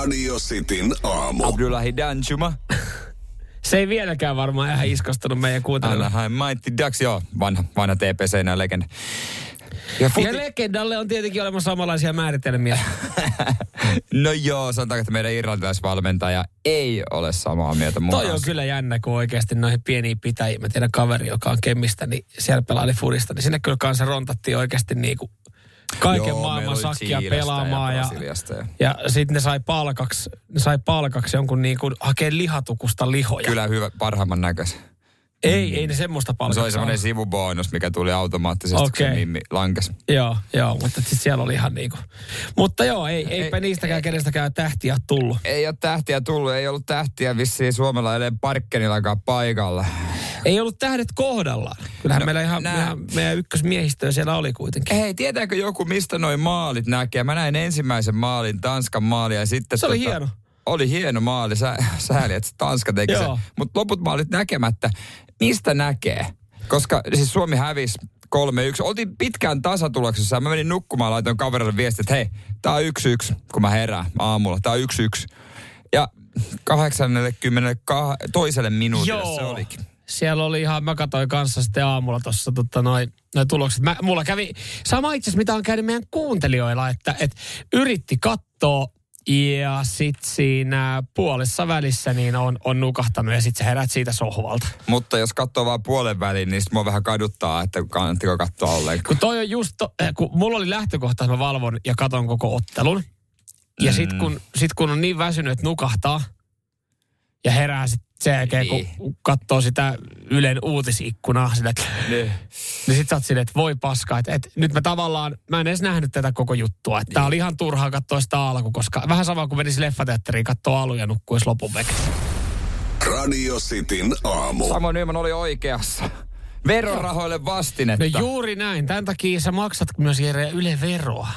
Radio Cityn aamu. Abdullahi Danjuma. Se ei vieläkään varmaan ihan iskostunut meidän kuuntelijoille. Anaheim Mighty Ducks, joo, vanha, vanha TPC ja legenda. Ja, futi... ja legendalle on tietenkin olemassa samanlaisia määritelmiä. no joo, sanotaanko, että meidän irlantilaisvalmentaja ei ole samaa mieltä mun Toi on kyllä jännä, kun oikeasti noihin pieniin pitäjiin. Mä tiedän kaveri, joka on kemmistä, niin siellä pelaili fudista, niin sinne kyllä kanssa rontattiin oikeasti niin kuin kaiken Joo, maailman sakkia pelaamaan. Ja, ja, ja. ja sitten ne sai palkaksi, ne sai palkaksi jonkun niin kuin lihatukusta lihoja. Kyllä hyvä, parhaimman näköisen. Ei, ei ne semmoista palkkaa. Se oli semmoinen sivubonus, mikä tuli automaattisesti, okay. kun se mimmi lankes. Joo, joo, mutta siis siellä oli ihan niinku. Mutta joo, ei, eipä ei, niistäkään ei, kenestäkään tähtiä tullut. Ei ole tähtiä tullut, ei ollut tähtiä vissiin Suomella edelleen parkkenillakaan paikalla. Ei ollut tähdet kohdallaan. Kyllähän no, meillä ihan, nää... ihan meidän ykkösmiehistöä siellä oli kuitenkin. Hei, tietääkö joku, mistä noin maalit näkee? Mä näin ensimmäisen maalin, Tanskan maalia ja sitten... Se tota, oli hieno oli hieno maali, Sä, sääli, että Tanska teki sen. Mutta loput maalit näkemättä. Mistä näkee? Koska siis Suomi hävisi 3-1. Oltiin pitkään tasatuloksessa. Mä menin nukkumaan, laitoin kaverille viestiä, että hei, tää on 1-1, kun mä herään aamulla. Tää on 1-1. Ja 80 toiselle minuutille Joo. se olikin. Siellä oli ihan, mä katsoin kanssa sitten aamulla tuossa tota, noin noi tulokset. Mä, mulla kävi sama itse mitä on käynyt meidän kuuntelijoilla, että et yritti katsoa ja sitten siinä puolessa välissä niin on, on nukahtanut ja sitten sä herät siitä sohvalta. Mutta jos katsoo vaan puolen väliin, niin sitten mua vähän kaduttaa, että kannattiko katsoa ollenkaan. Kun toi on just, to, eh, kun mulla oli lähtökohta, että mä valvon ja katon koko ottelun. Ja mm. sitten kun, sit kun on niin väsynyt, että nukahtaa ja herää sitten sen jälkeen, kun niin. katsoo sitä Ylen uutisikkunaa, sille, että, niin. niin sit sä oot silleen, että voi paska, että, että nyt mä tavallaan, mä en edes nähnyt tätä koko juttua. Että niin. tää oli ihan turhaa katsoa sitä alku, koska vähän sama kuin menisi leffateatteriin katsoa alu ja nukkuisi lopun. Radio Cityn aamu. Samoin Nyman oli oikeassa. Verorahoille vastinetta. No juuri näin. Tämän takia sä maksat myös Yle veroa.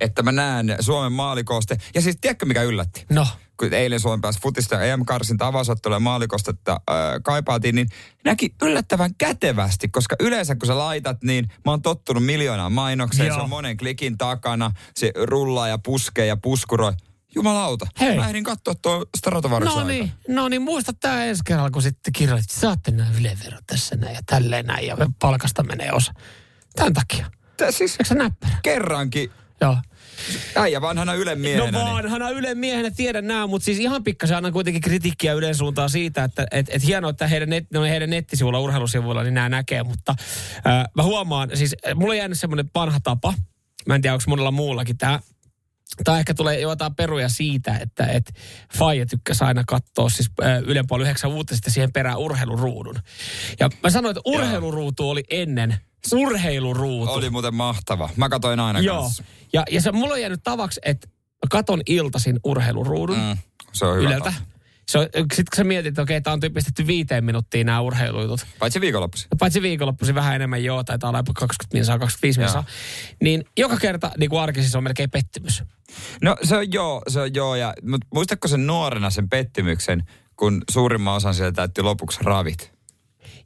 Että mä näen Suomen maalikooste. Ja siis tiedätkö mikä yllätti? No kun eilen Suomen pääsi futista ja EM-karsinta avausottelua ja maalikostetta äh, kaipaatiin, niin näki yllättävän kätevästi, koska yleensä kun sä laitat, niin mä oon tottunut miljoonaan mainokseen, Joo. se on monen klikin takana, se rullaa ja puskee ja puskuroi. Jumalauta. Hei. Mä ehdin katsoa tuo Stratovarus No niin, no niin, muista tää ensi kerralla, kun sitten kirjoitit, saatte nämä ylevero tässä näin ja tälleen näin ja palkasta menee osa. Tämän takia. Tää siis Eikö näppärä? Kerrankin. Joo. Äijä vanhana Ylen miehenä. No vanhana niin. Ylen miehenä tiedän nämä, mutta siis ihan pikkasen annan kuitenkin kritiikkiä Ylen suuntaan siitä, että et, et hienoa, että heidän, net, no heidän nettisivuilla, urheilusivuilla, niin nämä näkee, mutta äh, mä huomaan, siis mulla on jäänyt semmoinen vanha tapa, mä en tiedä, onko monella muullakin tämä, tai ehkä tulee jotain peruja siitä, että et Faija tykkäsi aina katsoa siis Ylen puoli yhdeksän uutisista siihen perään urheiluruudun. Ja mä sanoin, että urheiluruutu oli ennen urheiluruutu. Oli muuten mahtava. Mä katoin aina Joo. Kanssa. Ja, ja se, mulla on jäänyt tavaksi, että katon iltasin urheiluruudun. Mm, se on hyvä. Yleltä. Se on, sit kun sä mietit, että okei, tää on tyyppistetty viiteen minuuttiin nämä urheilujutut. Paitsi viikonloppuisin. Paitsi viikonloppuisin vähän enemmän joo, tai olla jopa 20 minsaa, 25 minsaa. Niin joka kerta niin kuin arkisissa on melkein pettymys. No se on joo, se on joo. Ja, mutta muistatko sen nuorena sen pettymyksen, kun suurimman osan sieltä täytti lopuksi ravit?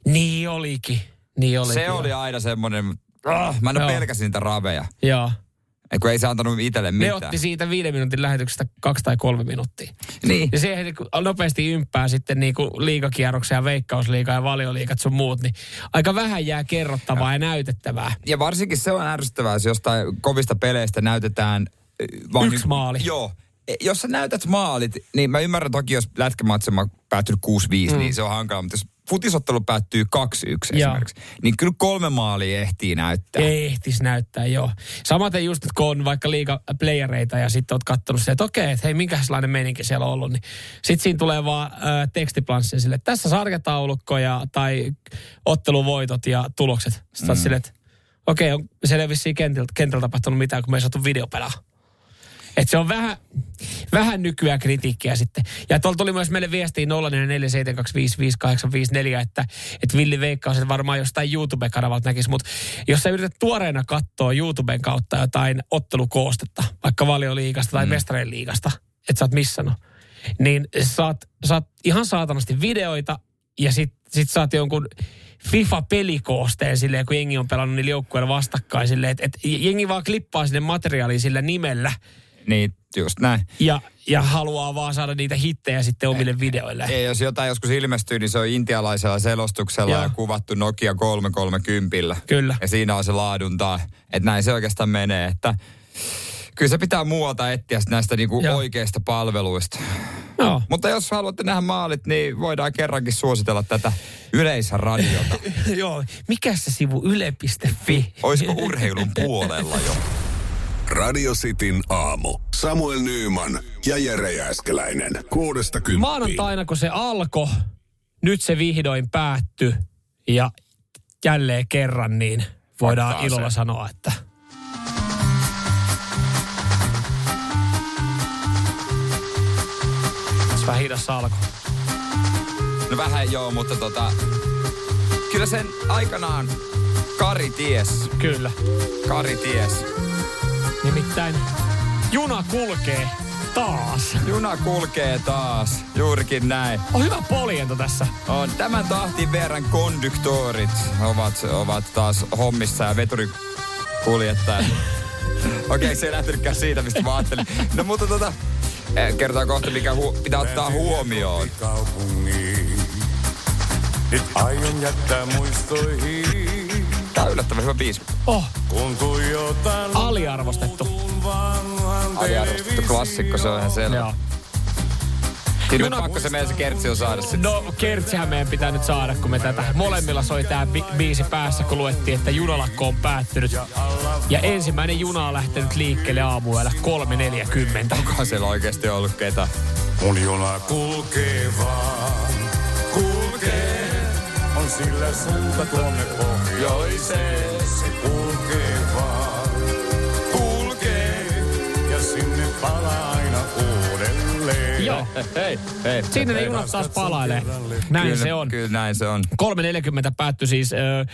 Niin olikin. Niin olikin. Se oli aina semmoinen, ah, mä en ole pelkäsin niitä raveja. Joo. Kun ei se antanut itselle mitään. Ne otti siitä viiden minuutin lähetyksestä kaksi tai kolme minuuttia. Niin. Ja siihen nopeasti ympää sitten niin kuin liikakierroksia, veikkausliiga ja valioliikat sun muut, niin aika vähän jää kerrottavaa ja, ja näytettävää. Ja varsinkin se on ärsyttävää, jos jostain kovista peleistä näytetään... Vaan Yksi niin, maali. Joo. E, jos sä näytät maalit, niin mä ymmärrän toki, jos lätkämatsi on päättynyt 6-5, mm. niin se on hankala. Mutta jos futisottelu päättyy 2-1 esimerkiksi, niin kyllä kolme maalia ehtii näyttää. Ehtis näyttää, joo. Samaten just, että kun on vaikka liiga playereita ja sitten oot katsonut se, että okei, että hei, minkälainen meininki siellä on ollut, niin sitten siinä tulee vaan äh, tekstiplanssi sille, että tässä sarjataulukko ja, tai otteluvoitot ja tulokset. Sitten mm. sille, että okei, on siellä vissiin kentällä, kentällä tapahtunut mitään, kun me ei saatu videopelaa. Et se on vähän, vähän nykyään kritiikkiä sitten. Ja tuolla tuli myös meille viestiin 0447255854, että, että Villi Veikkaus että varmaan jostain YouTube-kanavalta näkisi. Mutta jos sä yrität tuoreena katsoa YouTuben kautta jotain ottelukoostetta, vaikka valioliigasta tai mm. mestareen liigasta, että sä oot missannut, niin saat, saat ihan saatanasti videoita ja sit, sit saat jonkun FIFA-pelikoosteen silleen, kun jengi on pelannut niillä joukkueilla vastakkain silleen, että et jengi vaan klippaa sinne materiaalia sillä nimellä – Niin, just näin. Ja, ja haluaa vaan saada niitä hittejä sitten omille videoille. Ja jos jotain joskus ilmestyy, niin se on intialaisella selostuksella Joo. ja kuvattu Nokia 330. Kyllä. Ja siinä on se laadunta, että näin se oikeastaan menee, että kyllä se pitää muualta etsiä näistä niinku Joo. oikeista palveluista. Joo. Mutta jos haluatte nähdä maalit, niin voidaan kerrankin suositella tätä yleisradiota. Joo. Mikä se sivu yle.fi? Olisiko urheilun puolella jo? Radio Cityn aamu. Samuel Nyyman ja Jere Jääskeläinen. Kuudesta kymppiin. Maanantaina, kun se alkoi, nyt se vihdoin päättyi ja jälleen kerran, niin voidaan Faktaa ilolla se. sanoa, että Tässä vähän hidassa alkoi. No vähän joo, mutta tota... Kyllä sen aikanaan Kari ties. Kyllä. Kari ties. Nimittäin juna kulkee taas. Juna kulkee taas. Juurikin näin. On hyvä poljento tässä. On. Tämän tahtin verran konduktorit ovat, ovat taas hommissa ja veturikuljettajat. Okei, okay, se ei lähtenytkään siitä, mistä mä ajattelin. No mutta tota, eh, kertaa kohta, mikä hu- pitää ottaa huomioon. Nyt aion jättää muistoihin, Tää on yllättävän hyvä biisi. Oh, aliarvostettu. Aliarvostettu klassikko, se on ihan selvä. Joo. Kyllä Juna- me pakko se meidän se kertsi on saada sitten. No, kertsihän meidän pitää nyt saada, kun me tätä molemmilla soi tää bi- biisi päässä, kun luettiin, että junalakko on päättynyt. Ja ensimmäinen juna on lähtenyt liikkeelle aamuyöllä 3.40. Onkohan siellä oikeasti ollut ketä? Mun juna kulkee vaan. On sillä suunta tuonne pohjoiseen. Se kulkee vaan, kulkee. Ja sinne palaa aina uudelleen. Joo, Hei, hei. sinne ne junat taas palailee. Näin kyllä, se on. Kyllä näin se on. 3.40 päättyi siis ö,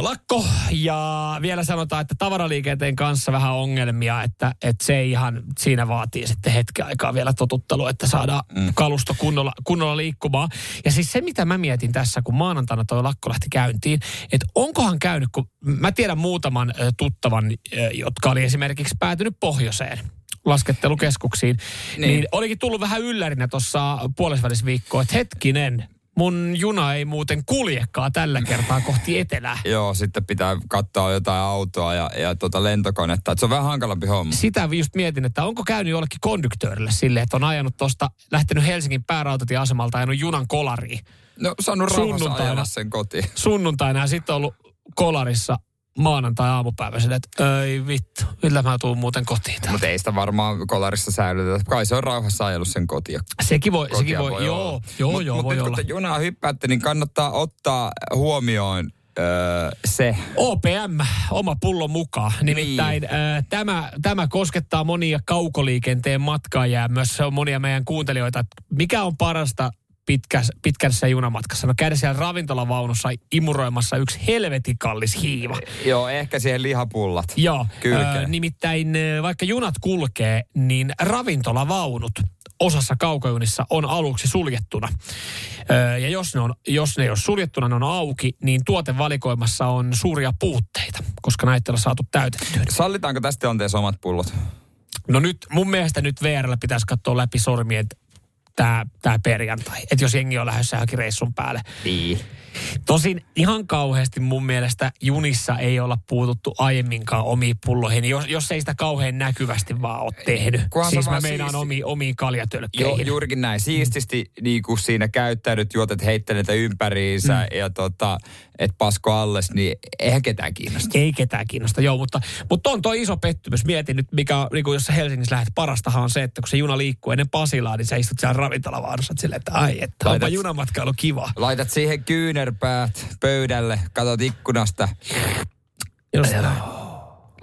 lakko ja vielä sanotaan, että tavaraliikenteen kanssa vähän ongelmia, että, että se ihan siinä vaatii sitten hetken aikaa vielä totuttelua, että saadaan mm. kalusto kunnolla, kunnolla liikkumaan. Ja siis se, mitä mä mietin tässä, kun maanantaina toi lakko lähti käyntiin, että onkohan käynyt, kun mä tiedän muutaman ö, tuttavan, ö, jotka oli esimerkiksi päätynyt pohjoiseen laskettelukeskuksiin, niin, Niin. olikin tullut vähän yllärinä tuossa puolesvälisviikkoa, että hetkinen, mun juna ei muuten kuljekaan tällä kertaa kohti etelää. Joo, sitten pitää katsoa jotain autoa ja, ja tota lentokonetta. Et se on vähän hankalampi homma. Sitä just mietin, että onko käynyt jollekin konduktöörille silleen, että on ajanut tuosta, lähtenyt Helsingin päärautatieasemalta ajanut junan kolariin No, saanut rauhassa ajella sen kotiin. sunnuntaina ja sitten ollut kolarissa maanantai-aamupäivä silleen, että ei vittu, millä mä tuun muuten kotiin täällä. Mutta ei sitä varmaan kolarissa säilytetä. Kai se on rauhassa ajellut sen kotia. Sekin voi, sekin kotia voi, joo, olla. joo, mut, joo, mut voi nyt olla. kun te junaa hyppäätte, niin kannattaa ottaa huomioon öö, se. OPM, oma pullo mukaan. Nimittäin niin. äh, tämä, tämä koskettaa monia kaukoliikenteen matkaajia myös se on monia meidän kuuntelijoita. Mikä on parasta pitkässä, pitkässä junamatkassa? No käydä siellä ravintolavaunussa imuroimassa yksi helvetin kallis hiiva. Joo, ehkä siihen lihapullat. Joo, Kylkeen. nimittäin vaikka junat kulkee, niin ravintolavaunut osassa kaukojunissa on aluksi suljettuna. Ö, ja jos ne, on, jos ne ei ole suljettuna, ne on auki, niin tuotevalikoimassa on suuria puutteita, koska näitä ole saatu täytettyä. Sallitaanko tästä tilanteessa omat pullot? No nyt mun mielestä nyt VRllä pitäisi katsoa läpi sormien tämä perjantai. Että jos jengi on lähdössä johonkin reissun päälle. Niin. Tosin ihan kauheasti mun mielestä junissa ei olla puututtu aiemminkaan omiin pulloihin, jos, jos ei sitä kauhean näkyvästi vaan ole tehnyt. Kunhan se siis mä vaan meinaan siisti- omiin, omiin Joo, kaljatölkkeihin. juurikin näin. Siististi niin kuin siinä käyttäydyt, juotet heitteleitä ympäriinsä mm. ja tota, et pasko alles, niin eihän ketään kiinnosta. Ei ketään kiinnosta, joo, mutta, mutta on toi iso pettymys. Mietin nyt, mikä niin kuin jos sä Helsingissä lähdet, parastahan on se, että kun se juna liikkuu ennen Pasilaa, niin sä istut siellä ravintolavaanussa että silleen, että ai, että onpa Laitat- junamatkailu kiva. Laitat siihen kyynärpäät pöydälle, katot ikkunasta. Just.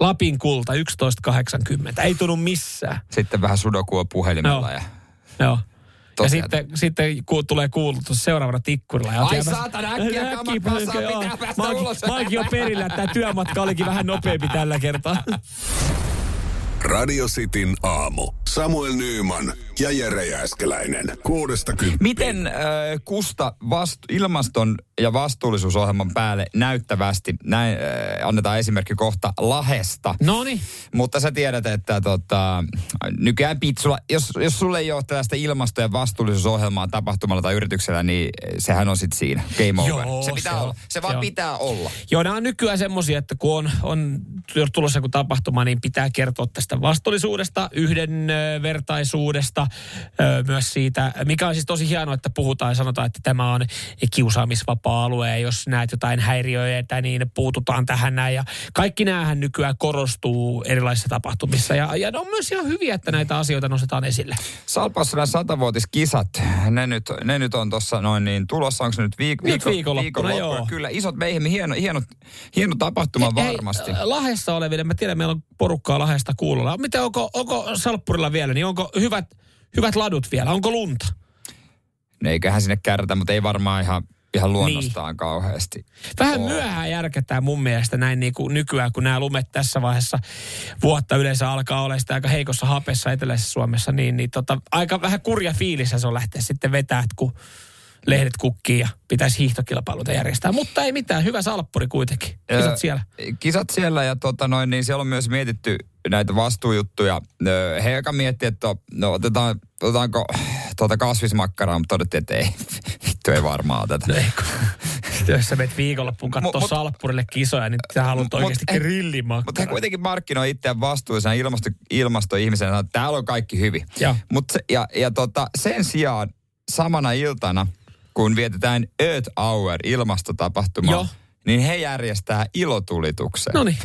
Lapin kulta 11.80. Ei tunnu missään. Sitten vähän sudokua puhelimella. Joo. Ja... Joo. Ja Tosiaan. sitten, sitten ku, tulee kuulutus seuraavana tikkurilla. Ja Ai saatana, äkkiä kamat Äkkiä kasaan, joo. päästä Mä oonkin- ulos. Mä oonkin jo perillä, että tämä työmatka olikin vähän nopeampi tällä kertaa. Radio Cityn aamu. Samuel Nyyman ja Jere Jääskeläinen. Kuudesta kymppiin. Miten äh, Kusta vast, ilmaston ja vastuullisuusohjelman päälle näyttävästi. Näin äh, annetaan esimerkki kohta Lahesta. Noni. Mutta sä tiedät, että tota, nykyään pitsulla, jos, jos sulle ei ole tällaista ilmasto- ja vastuullisuusohjelmaa tapahtumalla tai yrityksellä, niin sehän on sitten siinä. Game over. Joo, se pitää se on. olla. Se vaan Se on. pitää olla. Joo, nämä on nykyään semmoisia, että kun on, on tulossa joku tapahtuma, niin pitää kertoa tästä vastuullisuudesta, yhdenvertaisuudesta, ö, myös siitä, mikä on siis tosi hienoa, että puhutaan ja sanotaan, että tämä on kiusaamisvapaa-alue, ja jos näet jotain häiriöitä, niin puututaan tähän näin. Ja kaikki näähän nykyään korostuu erilaisissa tapahtumissa, ja, ja ne on myös ihan hyviä, että näitä asioita nostetaan esille. Salpassa nämä satavuotiskisat, ne nyt, ne nyt on tuossa noin niin tulossa, onko se nyt viik- Nyt viikonloppuna, joo. Kyllä, isot meihin, hieno, hieno, hieno tapahtuma Hei, varmasti. äh, Lahessa oleville, mä tiedän, meillä on porukkaa Lahesta kuulolla. Miten, onko, onko Salppurilla vielä, niin onko hyvät, hyvät ladut vielä? Onko lunta? Ne eiköhän sinne kärrätä, mutta ei varmaan ihan, ihan luonnostaan niin. kauheasti. Vähän Oo. myöhään järkätään mun mielestä näin niin kuin nykyään, kun nämä lumet tässä vaiheessa vuotta yleensä alkaa olla sitä aika heikossa hapessa eteläisessä Suomessa, niin, niin tota, aika vähän kurja fiilissä se on lähteä sitten vetää, kun lehdet kukkii ja pitäisi hiihtokilpailuita järjestää. Mutta ei mitään, hyvä salppuri kuitenkin. Kisat Öö, siellä. Kisat siellä ja tota noin, niin siellä on myös mietitty näitä vastuujuttuja. Öö, He aika miettii, että no, otetaan, otetaanko tuota kasvismakkaraa, mutta todettiin, että ei, vittu ei varmaan oteta. No? Jos sä menet viikonloppuun katsoa Mut- salppurille kisoja, niin sä haluat Mut- oikeasti grillimakkaraa. Mutta he kuitenkin markkinoi itseään vastuullisena ilmasto, ilmastoihmisenä, että täällä on kaikki hyvin. Joo. Mut ja, ja tota, sen sijaan samana iltana, kun vietetään Earth Hour ilmastotapahtuma, Joo. niin he järjestää ilotulituksen. No niin.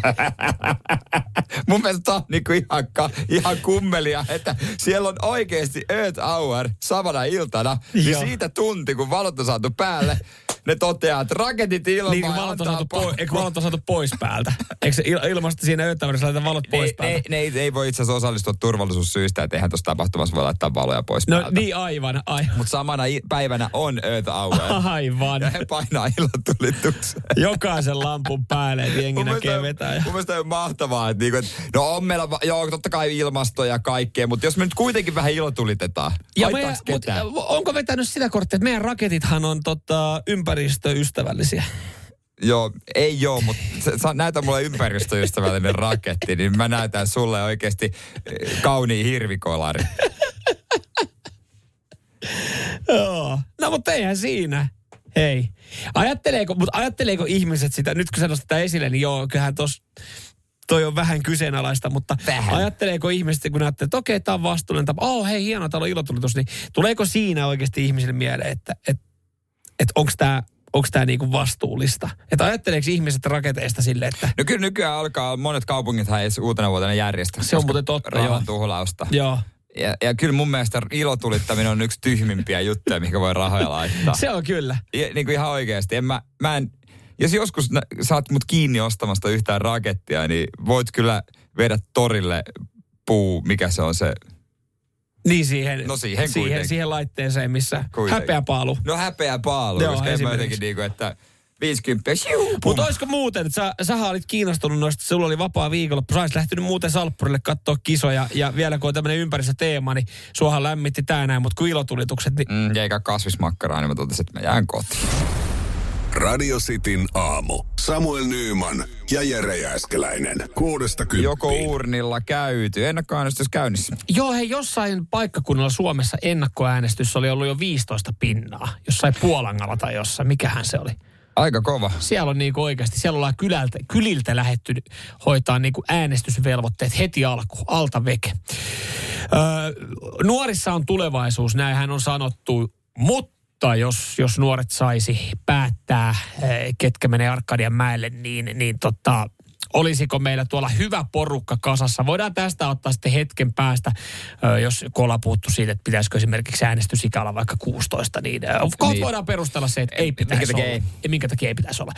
Mun mielestä on niinku ihan, ka, ihan kummelia, että siellä on oikeasti Earth Hour samana iltana. Niin Joo. siitä tunti, kun valot on saatu päälle, ne toteaa, että raketit ilmaan. Niin valot on, saatu pois, eikö valot on saatu pois päältä? Eikö se il- ilmasta siinä ööttäväydessä laita valot pois ne, päältä? ne, ne, ei, ei voi itse asiassa osallistua turvallisuussyistä, että eihän tuossa tapahtumassa voi laittaa valoja pois No päältä. niin aivan, aivan. Mutta samana i- päivänä on Earth Hour. Aivan. ja he painaa ilotulituksen. Jokaisen lampun päälle, että jengi näkee mielestä, vetää. mun mielestä on mahtavaa, että, niinku, että no on meillä, joo totta kai ilmasto ja kaikkea, mutta jos me nyt kuitenkin vähän ilotulitetaan, Ja meidän, mut, onko vetänyt sitä korttia, että meidän raketithan on tota, ympäristöystävällisiä? Joo, ei joo, mutta sä, näytä mulle ympäristöystävällinen raketti, niin mä näytän sulle oikeasti eh, kauniin hirvikolari. Joo. No mutta eihän siinä. Hei. Ajatteleeko, mutta ajatteleeko ihmiset sitä, nyt kun sä nostat sitä esille, niin joo, kyllähän tos, toi on vähän kyseenalaista, mutta Vähän. ajatteleeko ihmiset, kun näette, että okei, tämä on vastuullinen tapa, oh hei, hieno, täällä on ilotulitus, niin tuleeko siinä oikeasti ihmisille mieleen, että et, et onko tämä onko tämä niinku vastuullista? Että ajatteleeko ihmiset raketeista sille, että No kyllä nykyään alkaa, monet kaupungithan ei edes uutena vuotena järjestä. Se on muuten totta, Rahan joo. tuhlausta. joo, Ja, ja kyllä mun mielestä ilotulittaminen on yksi tyhmimpiä juttuja, mikä voi rahoja laittaa. se on kyllä. Ja, niin kuin ihan oikeasti. En mä, mä en, jos joskus nä, saat mut kiinni ostamasta yhtään rakettia, niin voit kyllä viedä torille puu, mikä se on se. Niin siihen, No siihen siihen, kuitenkin. siihen laitteeseen, missä Kuitenkin. häpeäpaalu. No häpeä paalu, Joo, koska en mä jotenkin niin kuin, että 50 shiu, pum. Mutta olisiko muuten, että sä, sähän olit kiinnostunut noista, sulla oli vapaa viikonloppu, sä lähtenyt muuten Salppurille katsoa kisoja, ja vielä kun on tämmöinen ympäristöteema, niin suohan lämmitti tää näin, mutta kun ilotulitukset, niin Mm, eikä kasvismakkaraa, niin mä totesin, että mä jään kotiin. Radio Cityn aamu. Samuel Nyyman ja Jere Jääskeläinen. Kuudesta kymppiin. Joko urnilla käyty, ennakkoäänestys käynnissä. Joo, hei, jossain paikkakunnalla Suomessa ennakkoäänestys oli ollut jo 15 pinnaa. Jossain Puolangalla tai jossain, mikähän se oli. Aika kova. Siellä on niinku oikeasti, siellä ollaan kylältä, kyliltä lähetty hoitaa niinku äänestysvelvoitteet heti alku, alta veke. Öö, nuorissa on tulevaisuus, näinhän on sanottu, mutta jos, jos nuoret saisi päättää, eh, ketkä menee Arkadian mäelle, niin, niin tota, olisiko meillä tuolla hyvä porukka kasassa. Voidaan tästä ottaa sitten hetken päästä, jos kun ollaan puhuttu siitä, että pitäisikö esimerkiksi äänestysikä olla vaikka 16, niin kohta Niin. voidaan perustella se, että ei Minkä pitäisi takia olla. ei? Ja minkä takia ei pitäisi olla.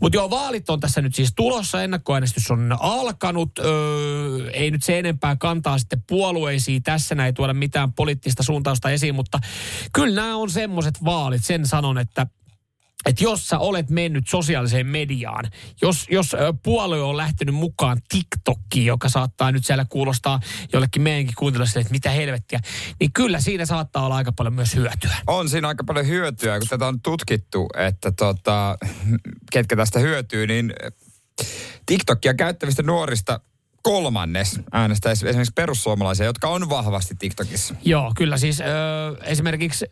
Mutta joo, vaalit on tässä nyt siis tulossa, ennakkoäänestys on alkanut. Öö, ei nyt se enempää kantaa sitten puolueisiin. Tässä näin tuoda mitään poliittista suuntausta esiin, mutta kyllä nämä on semmoiset vaalit, sen sanon, että että jos sä olet mennyt sosiaaliseen mediaan, jos, jos puolue on lähtenyt mukaan TikTokkiin, joka saattaa nyt siellä kuulostaa jollekin meidänkin kuuntelijoille, että mitä helvettiä, niin kyllä siinä saattaa olla aika paljon myös hyötyä. On siinä aika paljon hyötyä, kun tätä on tutkittu, että tota, ketkä tästä hyötyy, niin TikTokia käyttävistä nuorista kolmannes äänestäisi esimerkiksi perussuomalaisia, jotka on vahvasti TikTokissa. Joo, kyllä siis ö, esimerkiksi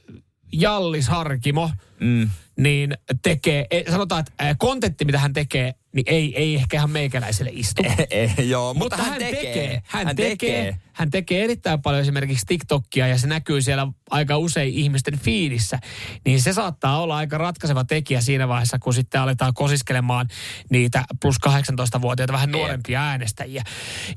Jallis Harkimo, mm. Niin tekee, e, sanotaan, että kontentti, mitä hän tekee, niin ei, ei ehkä ihan meikäläiselle istu. joo, mutta, mutta hän, hän tekee. tekee. Hän, hän tekee. tekee hän tekee erittäin paljon esimerkiksi TikTokia ja se näkyy siellä aika usein ihmisten fiidissä, niin se saattaa olla aika ratkaiseva tekijä siinä vaiheessa, kun sitten aletaan kosiskelemaan niitä plus 18-vuotiaita vähän nuorempia äänestäjiä.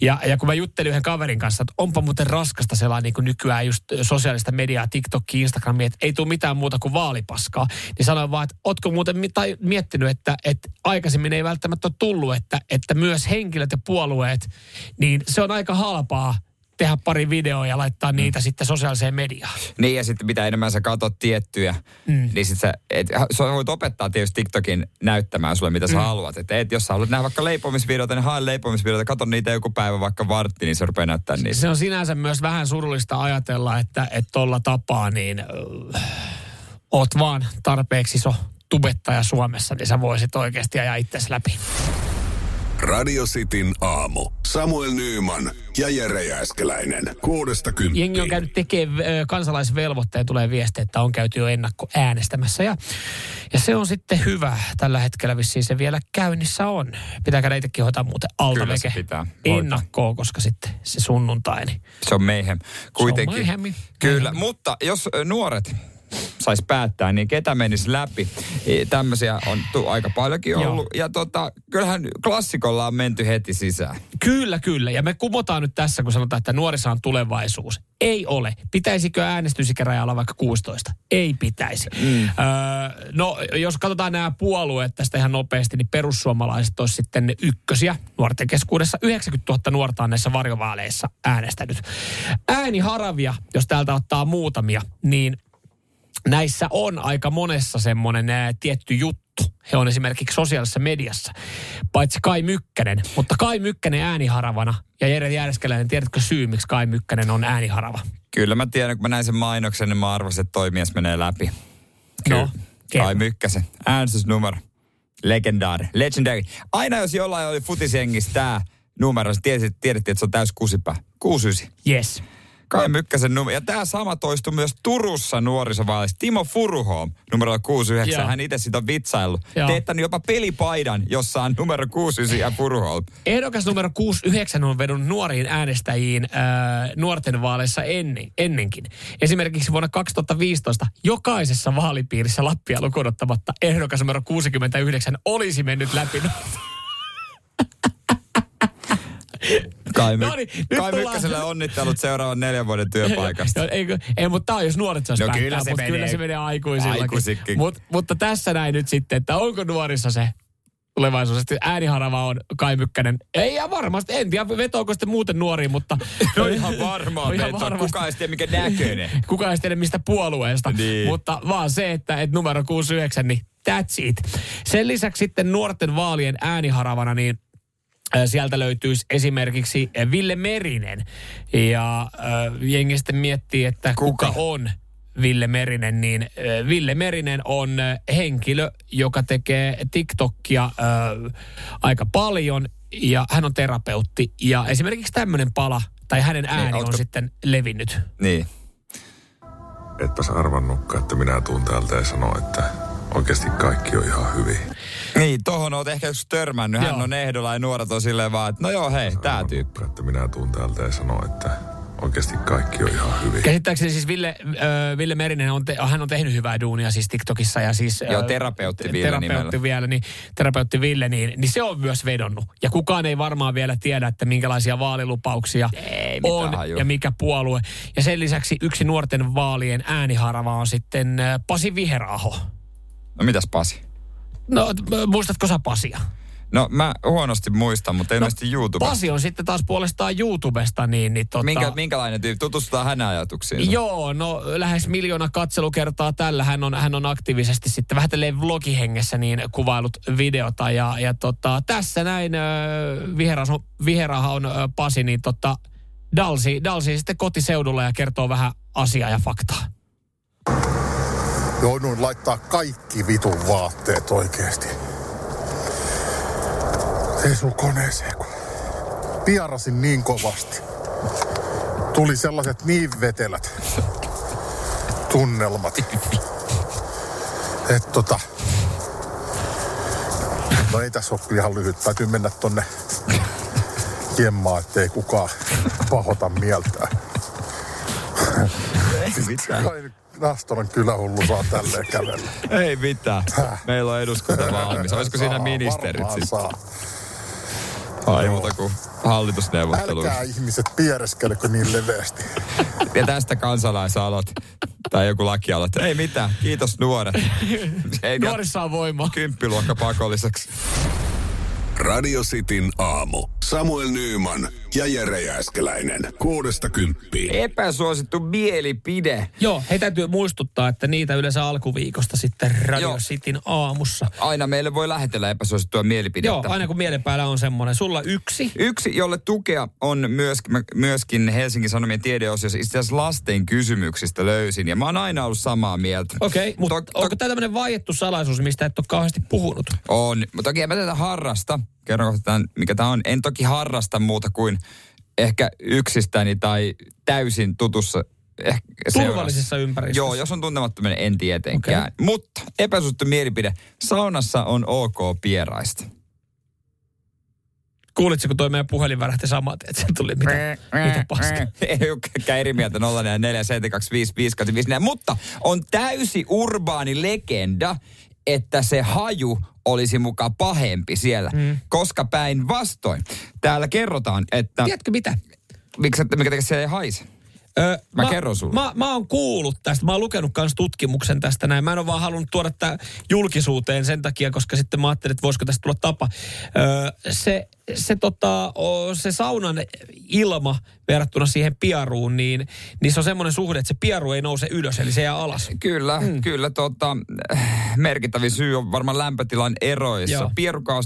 Ja, ja kun mä juttelin yhden kaverin kanssa, että onpa muuten raskasta sellainen niin kuin nykyään just sosiaalista mediaa, TikTokia, Instagramia, että ei tule mitään muuta kuin vaalipaskaa, niin sanoin vaan, että ootko muuten tai miettinyt, että, että aikaisemmin ei välttämättä ole tullut, että, että myös henkilöt ja puolueet, niin se on aika halpaa tehdä pari videoa ja laittaa mm. niitä sitten sosiaaliseen mediaan. Niin ja sitten mitä enemmän sä katsot tiettyjä, mm. niin sitten sä, et, sä voit opettaa tietysti TikTokin näyttämään sulle mitä sä mm. haluat. Että et, jos sä haluat nähdä vaikka leipomisvideoita, niin hae leipomisvideoita, katso niitä joku päivä vaikka vartti, niin se rupeaa näyttää niitä. Se on sinänsä myös vähän surullista ajatella, että tuolla tapaa niin äh, oot vaan tarpeeksi iso tubettaja Suomessa, niin sä voisit oikeasti ajaa itsesi läpi. Radio Cityn aamu. Samuel Nyyman ja Jere Jääskeläinen. Kuudesta kymppiin. Jengi on käynyt tekemään kansalaisvelvoitteen, tulee viesti, että on käyty jo ennakko äänestämässä. Ja, ja se on sitten hyvä. Tällä hetkellä vissiin se vielä käynnissä on. Pitääkö näitäkin hoitaa muuten alta Kyllä se pitää. Ennakkoa, koska sitten se sunnuntai. Niin se on meihem. Kuitenkin. Se on. Kyllä, mutta jos nuoret saisi päättää, niin ketä menisi läpi. E, tämmöisiä on tu, aika paljonkin ollut. Joo. Ja tota, kyllähän klassikolla on menty heti sisään. Kyllä, kyllä. Ja me kumotaan nyt tässä, kun sanotaan, että nuorissa on tulevaisuus. Ei ole. Pitäisikö äänestysikäraja olla vaikka 16? Ei pitäisi. Mm. Öö, no, jos katsotaan nämä puolueet tästä ihan nopeasti, niin perussuomalaiset olisi sitten ykkösiä nuorten keskuudessa. 90 000 nuorta on näissä varjovaaleissa äänestänyt. Ääni haravia, jos täältä ottaa muutamia, niin näissä on aika monessa semmoinen ää, tietty juttu. He on esimerkiksi sosiaalisessa mediassa. Paitsi Kai Mykkänen. Mutta Kai Mykkänen ääniharavana. Ja Jere Järskeläinen, tiedätkö syy, miksi Kai Mykkänen on ääniharava? Kyllä mä tiedän, kun mä näin sen mainoksen, niin mä arvasin, että toimijas menee läpi. Kyllä. No, Kai Mykkäsen. Äänestysnumero. Legendary. Legendary. Aina jos jollain oli futisjengissä tämä numero, niin tiedettiin, että se on täys kusipää. 69. Yes. Kai Mykkäsen numero. Ja tämä sama toistui myös Turussa nuorisovaaleissa. Timo Furuholm, numero 69. Joo. Hän itse siitä on vitsaillut. Joo. Teettänyt jopa pelipaidan, jossa on numero 69 ja Furuholm. Ehdokas numero 69 on vedonnut nuoriin äänestäjiin äh, nuorten vaaleissa ennen, ennenkin. Esimerkiksi vuonna 2015 jokaisessa vaalipiirissä Lappia lukunottamatta ehdokas numero 69 olisi mennyt läpi. Kai, My- no niin, Kai Mykkäselle onnittelut seuraavan neljän vuoden työpaikasta. ei, ei, mutta tämä on jos nuoret saisi no, päättää, kyllä se mutta menee. kyllä se menee aikuisillakin. Mut, mutta tässä näin nyt sitten, että onko nuorissa se tulevaisuus. ääniharava on Kai Mykkänen. Ei ihan varmasti, en tiedä vetoako sitten muuten nuoriin, mutta... no ihan varmaan ihan varmasti. Kuka ei tiedä mikä näköinen. Kuka ei tiedä mistä puolueesta. Niin. Mutta vaan se, että, että numero 69, niin that's it. Sen lisäksi sitten nuorten vaalien ääniharavana, niin Sieltä löytyisi esimerkiksi Ville Merinen. Ja äh, jengi sitten miettii, että kuka, kuka on Ville Merinen, niin äh, Ville Merinen on henkilö, joka tekee TikTokia äh, aika paljon ja hän on terapeutti. Ja esimerkiksi tämmöinen pala tai hänen niin, ääni niin, on sitten levinnyt. Niin. Etpäs arvannutkaan, että minä tuun täältä ja sanon, että oikeasti kaikki on ihan hyvin. Niin, tohon oot ehkä joskus törmännyt. Hän joo. on ehdolla ja nuoret on silleen vaan, että no joo, hei, tää tyyppi. Että minä tuun täältä ja sanon, että oikeasti kaikki on ihan hyvin. Käsittääkseni siis Ville, äh, Ville Merinen, on te, hän on tehnyt hyvää duunia siis TikTokissa ja siis... Joo, terapeutti Ville Terapeutti vielä, niin, terapeutti Ville, niin, niin se on myös vedonnut. Ja kukaan ei varmaan vielä tiedä, että minkälaisia vaalilupauksia ei, on ja mikä puolue. Ja sen lisäksi yksi nuorten vaalien ääniharava on sitten Pasi Viheraho. No mitäs Pasi? No, muistatko sä Pasia? No mä huonosti muistan, mutta ilmeisesti no, YouTube. Pasi on sitten taas puolestaan YouTubesta, niin, niin tota... Minkä, minkälainen tyyppi? Tutustutaan hänen ajatuksiin. Joo, no lähes miljoona katselukertaa tällä. Hän on, hän on aktiivisesti sitten vähän vlogihengessä niin kuvailut videota. Ja, ja tota, tässä näin äh, viheraha on äh, Pasi, niin tota, Dalsi, Dalsi sitten kotiseudulla ja kertoo vähän asiaa ja faktaa. Jouduin laittaa kaikki vitun vaatteet oikeesti. Ei sun koneeseen, kun piarasin niin kovasti. Tuli sellaiset niin vetelät tunnelmat. Et tota... No ei tässä ole ihan lyhyt. Täytyy mennä tonne jemmaa, ettei kukaan pahota mieltään. Ei mitään. Nastolan kylähullu saa tälleen kävellä. Ei mitään. Meillä on eduskunta valmis. Olisiko siinä ministerit sitten? Ai muuta kuin hallitusneuvottelu. Älkää ihmiset piereskelkö niin leveästi. ja tästä kansalaisalot tai joku lakialot. Ei mitään. Kiitos nuoret. Ei Nuorissa on voima. Kymppiluokka pakolliseksi. Radio Cityn aamu. Samuel Nyyman ja Jere Jääskeläinen. Kuudesta kymppiin. Epäsuosittu mielipide. Joo, he täytyy muistuttaa, että niitä yleensä alkuviikosta sitten Radio Joo. Cityn aamussa. Aina meille voi lähetellä epäsuosittua mielipidettä. Joo, aina kun mielipäällä on semmoinen. Sulla yksi. Yksi, jolle tukea on myöskin, myöskin Helsingin Sanomien tiedeosiossa. Itse asiassa lasten kysymyksistä löysin. Ja mä oon aina ollut samaa mieltä. Okei, okay, mutta to, onko tämä tämmöinen vaiettu salaisuus, mistä et ole kauheasti puhunut? On, mutta toki en mä tätä harrasta kerron tämän, mikä tämä on. En toki harrasta muuta kuin ehkä yksistäni tai täysin tutussa ehkä Turvallisessa ympäristössä. Joo, jos on tuntemattominen, en tietenkään. Okay. Mutta epäsuosittu mielipide. Saunassa on ok pieraista. Kuulitko, kun toi meidän puhelin värähti samat, että se tuli mitä, mitä paska? Ei eri mieltä 04 Mutta on täysi urbaani legenda, että se haju olisi mukaan pahempi siellä, mm. koska päinvastoin. Täällä kerrotaan, että... Tiedätkö mitä? Miksi, mikä tekee siellä ei haise? Öö, mä, mä kerron sulle. Mä, mä oon kuullut tästä. Mä oon lukenut myös tutkimuksen tästä näin. Mä en ole vaan halunnut tuoda tämä julkisuuteen sen takia, koska sitten mä ajattelin, että voisiko tästä tulla tapa. Öö, se, se, tota, se saunan ilma verrattuna siihen piaruun, niin, niin se on semmoinen suhde, että se piaru ei nouse ylös, eli se jää alas. Kyllä, mm. kyllä. Tota, merkittävin syy on varmaan lämpötilan eroissa. Joo.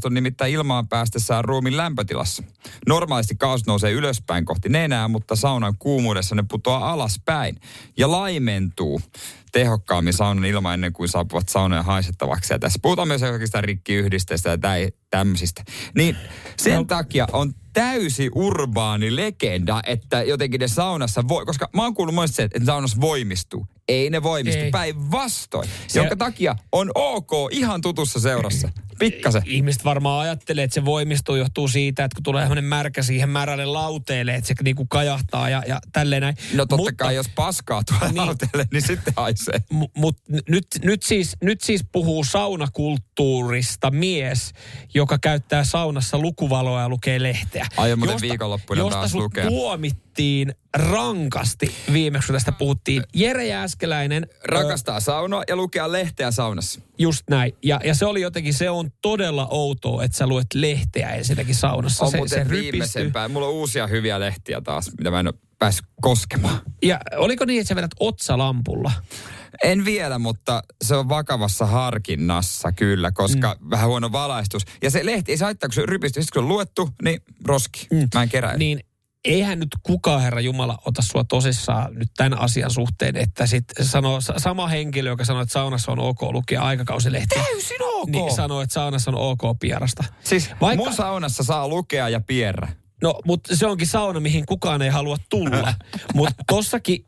On nimittäin ilmaan päästessään ruumin lämpötilassa. Normaalisti kaasut nousee ylöspäin kohti nenää, mutta saunan kuumuudessa ne putoaa alaspäin ja laimentuu tehokkaammin saunan ilma ennen kuin saapuvat saunojen haisettavaksi. Ja tässä puhutaan myös oikeastaan rikkiyhdisteistä ja tämmöisistä. Niin sen no. takia on täysi urbaani legenda, että jotenkin ne saunassa voi, koska mä oon kuullut monesti se, että saunassa voimistuu. Ei ne voimistu, päinvastoin. Jonka takia on ok ihan tutussa seurassa. Pikkasen. Ihmiset varmaan ajattelee, että se voimistuu johtuu siitä, että kun tulee semmoinen märkä siihen märälle lauteelle, että se niinku kajahtaa ja, ja tälleen näin. No totta mutta, kai, jos paskaa tulee niin, lauteelle, niin sitten haisee. Mutta nyt, nyt, siis, nyt siis puhuu saunakulttuurista mies, joka käyttää saunassa lukuvaloa ja lukee lehteä. Aion muuten viikonloppuna taas lukea. Tuomittiin rankasti viimeksi, kun tästä puhuttiin. Jere Jääskeläinen... Rakastaa ö, saunoa ja lukea lehteä saunassa. Just näin. Ja, ja se oli jotenkin, se on todella outoa, että sä luet lehteä ensinnäkin saunassa. On se, muuten se viimeisempää. Mulla on uusia hyviä lehtiä taas, mitä mä en ole päässyt koskemaan. Ja oliko niin, että sä vedät otsalampulla? En vielä, mutta se on vakavassa harkinnassa kyllä, koska mm. vähän huono valaistus. Ja se lehti ei saa kun se rypistyy. Sitten kun on luettu, niin roski. Mm. Mä en kerää. Niin eihän nyt kukaan, Herra Jumala, ota sua tosissaan nyt tämän asian suhteen, että sit sanoo, sama henkilö, joka sanoo, että saunassa on ok lukea aikakausilehti. Täysin ok. Niin sanoo, että saunassa on ok pierasta. Siis Vaikka, mun saunassa saa lukea ja pierrä. No, mutta se onkin sauna, mihin kukaan ei halua tulla. mutta tossakin,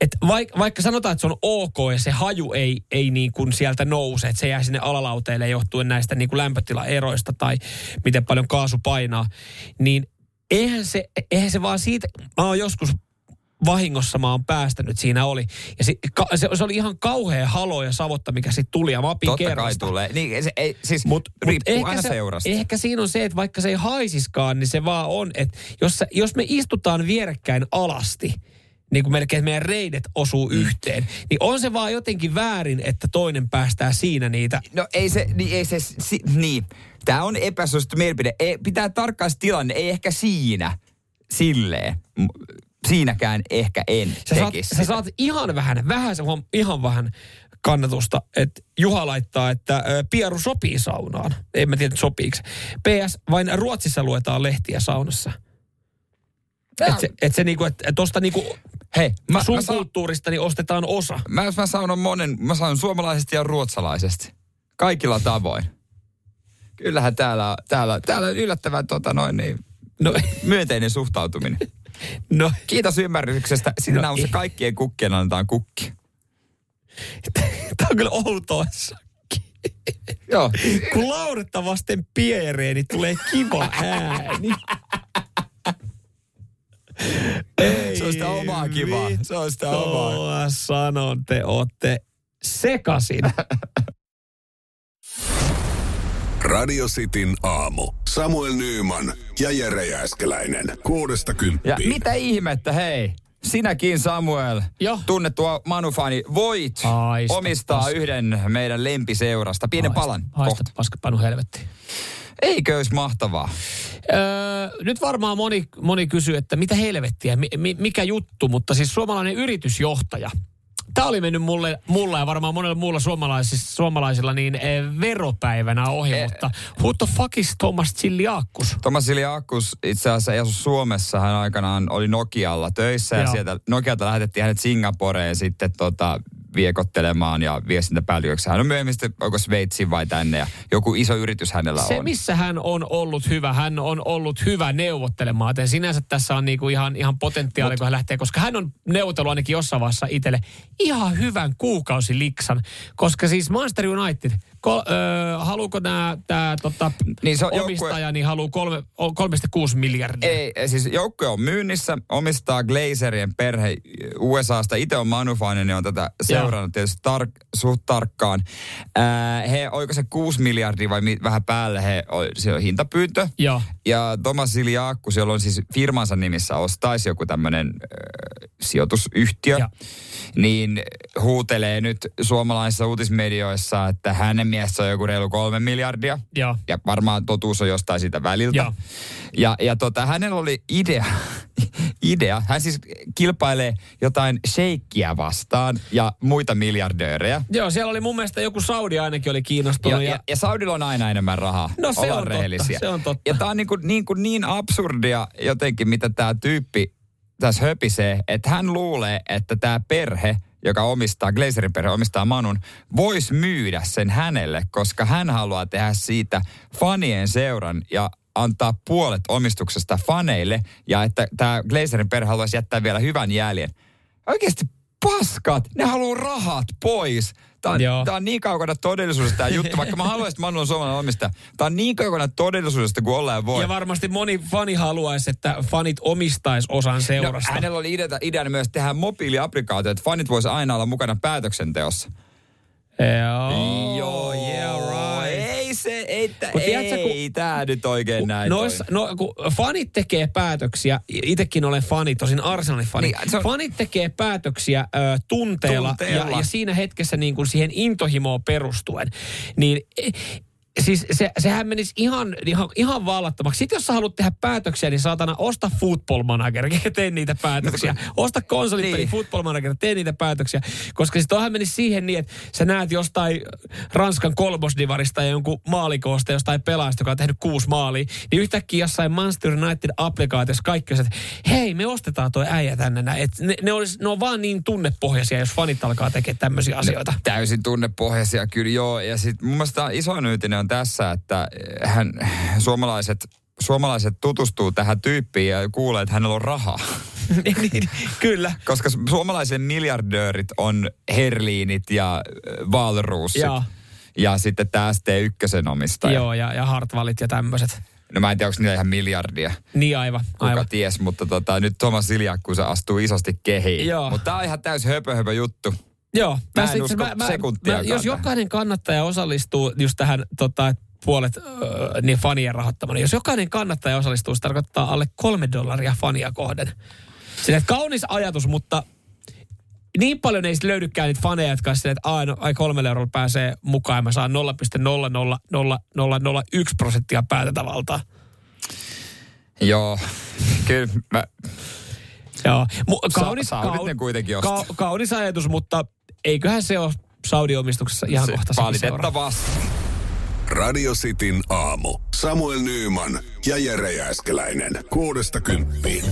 että vaikka, vaikka sanotaan, että se on ok ja se haju ei, ei niin kuin sieltä nouse, että se jää sinne alalauteille johtuen näistä niin kuin lämpötilaeroista tai miten paljon kaasu painaa, niin eihän se, eihän se vaan siitä, mä oon joskus vahingossa mä oon päästänyt, siinä oli. Ja se, ka, se, se oli ihan kauhea halo ja savotta, mikä sitten tuli, ja mä opin Totta kerrasta. kai tulee. Niin, se, ei, siis mut, mut ehkä, se, seurasta. ehkä siinä on se, että vaikka se ei haisiskaan, niin se vaan on, että jos, jos me istutaan vierekkäin alasti, niin kuin melkein meidän reidet osuu mm. yhteen, niin on se vaan jotenkin väärin, että toinen päästää siinä niitä. No ei se, niin ei se, si, niin. Tämä on epäsuosittu mielipide. Ei, pitää tarkkaa se tilanne, ei ehkä siinä, silleen. Siinäkään ehkä en sä saat, sä saat ihan vähän, vähän, ihan vähän kannatusta, että Juha laittaa, että pieru sopii saunaan. En mä tiedä, sopiiko. PS, vain Ruotsissa luetaan lehtiä saunassa. Että se, et se niinku, että et tosta niinku Hei, mä, sun mä kulttuurista niin ostetaan osa. Mä, mä saunon monen, mä saunon suomalaisesti ja ruotsalaisesti. Kaikilla tavoin. Kyllähän täällä, täällä, täällä on yllättävän tota noin niin, no, myönteinen suhtautuminen. No. Kiitos ymmärryksestä. Siinä no, on se kaikkien kukkien annetaan kukki. Tämä on kyllä outoa. Joo. Kun lauretta vasten pieree, niin tulee kiva ääni. Ei, se on sitä omaa kivaa. Se on sitä omaa. sanon, te ootte sekasin. Radio Cityn aamu. Samuel Nyyman ja Jere Jääskeläinen. Kuudesta kymppiin. Ja mitä ihmettä, hei. Sinäkin Samuel, jo. tunnettua Manufani, voit Haista omistaa paska. yhden meidän lempiseurasta. Pienen haista, palan. Haista paska panu helvetti. Eikö olisi mahtavaa? Öö, nyt varmaan moni, moni kysyy, että mitä helvettiä, mi, mikä juttu, mutta siis suomalainen yritysjohtaja – Tämä oli mennyt mulle, mulle ja varmaan monella muulla suomalaisilla, suomalaisilla niin eh, veropäivänä ohi, e, mutta who the fuck is Thomas Chiliakkus? Thomas Chiliakkus itse asiassa ei asu Suomessa. Hän aikanaan oli Nokialla töissä ja Joo. sieltä Nokialta lähetettiin hänet Singaporeen sitten tota, viekottelemaan ja viestintäpäälliköksi. Hän on myöhemmin sitten, onko Sveitsiin vai tänne ja joku iso yritys hänellä Se, on. missä hän on ollut hyvä, hän on ollut hyvä neuvottelemaan. Joten sinänsä tässä on niinku ihan, ihan potentiaali, Mut, kun hän lähtee, koska hän on neuvotellut ainakin jossain vaiheessa itselle ihan hyvän kuukausiliksan. Koska siis Manchester United – ko, ö, haluuko nämä, tämä tota, niin se on omistaja, joukkue... niin haluaa 3,6 miljardia? Ei, siis joukkue on myynnissä, omistaa Glazerien perhe USAsta. Itse on Manufainen, niin on tätä seurannut tietysti tar- suht tarkkaan. Äh, he, oiko se 6 miljardia vai mi- vähän päälle, he, se on hintapyyntö. Ja, ja Thomas Siljaakku, siellä on siis firmansa nimissä ostaisi joku tämmöinen äh, sijoitusyhtiö. Ja niin huutelee nyt suomalaisissa uutismedioissa, että hänen mies on joku reilu kolme miljardia. Ja, ja varmaan totuus on jostain siitä väliltä. Ja, ja, ja tota, hänellä oli idea, idea. Hän siis kilpailee jotain sheikkiä vastaan ja muita miljardöörejä. Joo, siellä oli mun mielestä joku Saudi ainakin oli kiinnostunut. Ja, ja, ja Saudilla on aina enemmän rahaa. No se on rehellisiä. totta, se on totta. Ja tää on niin, kuin, niin, kuin niin absurdia jotenkin, mitä tämä tyyppi tässä höpisee, että hän luulee, että tämä perhe, joka omistaa, Glazerin perhe omistaa Manun, voisi myydä sen hänelle, koska hän haluaa tehdä siitä fanien seuran ja antaa puolet omistuksesta faneille ja että tämä Glazerin perhe haluaisi jättää vielä hyvän jäljen. Oikeasti paskat, ne haluaa rahat pois. Tämä on, tämä on niin kaukana todellisuudesta tämä juttu, vaikka mä haluaisin, että Manu on suomalainen omistaja. Tämä on niin kaukana todellisuudesta kuin ollaan voi. Ja varmasti moni fani haluaisi, että fanit omistaisi osan no, seurasta. No, hänellä oli idea, ideana myös tehdä mobiiliaplikaatio, että fanit voisi aina olla mukana päätöksenteossa. Joo, Joo. Ei se, ei, tä, ei, tiedätkö, kun, tää nyt oikein näin nois, No, kun fanit tekee päätöksiä, itekin olen fani, tosin Arsenalin fani. Niin, on, fanit tekee päätöksiä ö, tunteella, tunteella. Ja, ja siinä hetkessä niin kuin siihen intohimoon perustuen. Niin siis se, sehän menisi ihan, ihan, ihan vallattomaksi. Sitten jos sä haluat tehdä päätöksiä, niin saatana osta Football Manager, tee niitä päätöksiä. Osta konsolipeli niin. Football Manager, tee niitä päätöksiä. Koska sitten toihan menisi siihen niin, että sä näet jostain Ranskan kolmosdivarista ja jonkun maalikoosta, jostain pelaajasta, joka on tehnyt kuusi maalia, niin yhtäkkiä jossain Manchester United-applikaatiossa kaikki että hei, me ostetaan tuo äijä tänne. Et ne, ne, olisi, ne on vaan niin tunnepohjaisia, jos fanit alkaa tekemään tämmöisiä asioita. No, täysin tunnepohjaisia, kyllä joo. Ja sitten mun mielestä isoin uutinen on tässä, että hän, suomalaiset, suomalaiset tutustuu tähän tyyppiin ja kuulee, että hänellä on rahaa. Niin, niin, kyllä. Koska suomalaisen miljardöörit on Herliinit ja Valruusit. Ja, ja sitten tämä ST1 omistaja. Joo, ja, ja Hartwallit ja tämmöiset. No mä en tiedä, onko niillä ihan miljardia. Niin aivan. Kuka aivan. ties, mutta tota, nyt Thomas kun se astuu isosti kehiin. Joo. Mutta tää on ihan täys höpö, höpö juttu. Joo. Mä, mä en usko mä, sekuntia mä, Jos jokainen kannattaja osallistuu just tähän tota, puolet äh, niin fanien rahoittamana, jos jokainen kannattaja osallistuu, se tarkoittaa alle kolme dollaria fania kohden. Sille, että kaunis ajatus, mutta niin paljon ei löydykään niitä faneja, jotka on silleen, että ai, no, ai kolmella eurolla pääsee mukaan ja mä saan 0,00001 prosenttia päätäntävaltaa. Joo, kyllä mä, Joo. Mu- kaunis, Sa- ne kuitenkin ka- kaunis ajatus, mutta eiköhän se ole Saudi-omistuksessa ihan se kohta sekin seuraava. valitettavasti. Radio Cityn aamu. Samuel Nyyman ja Jere Jääskeläinen. Kuudesta kymppiin.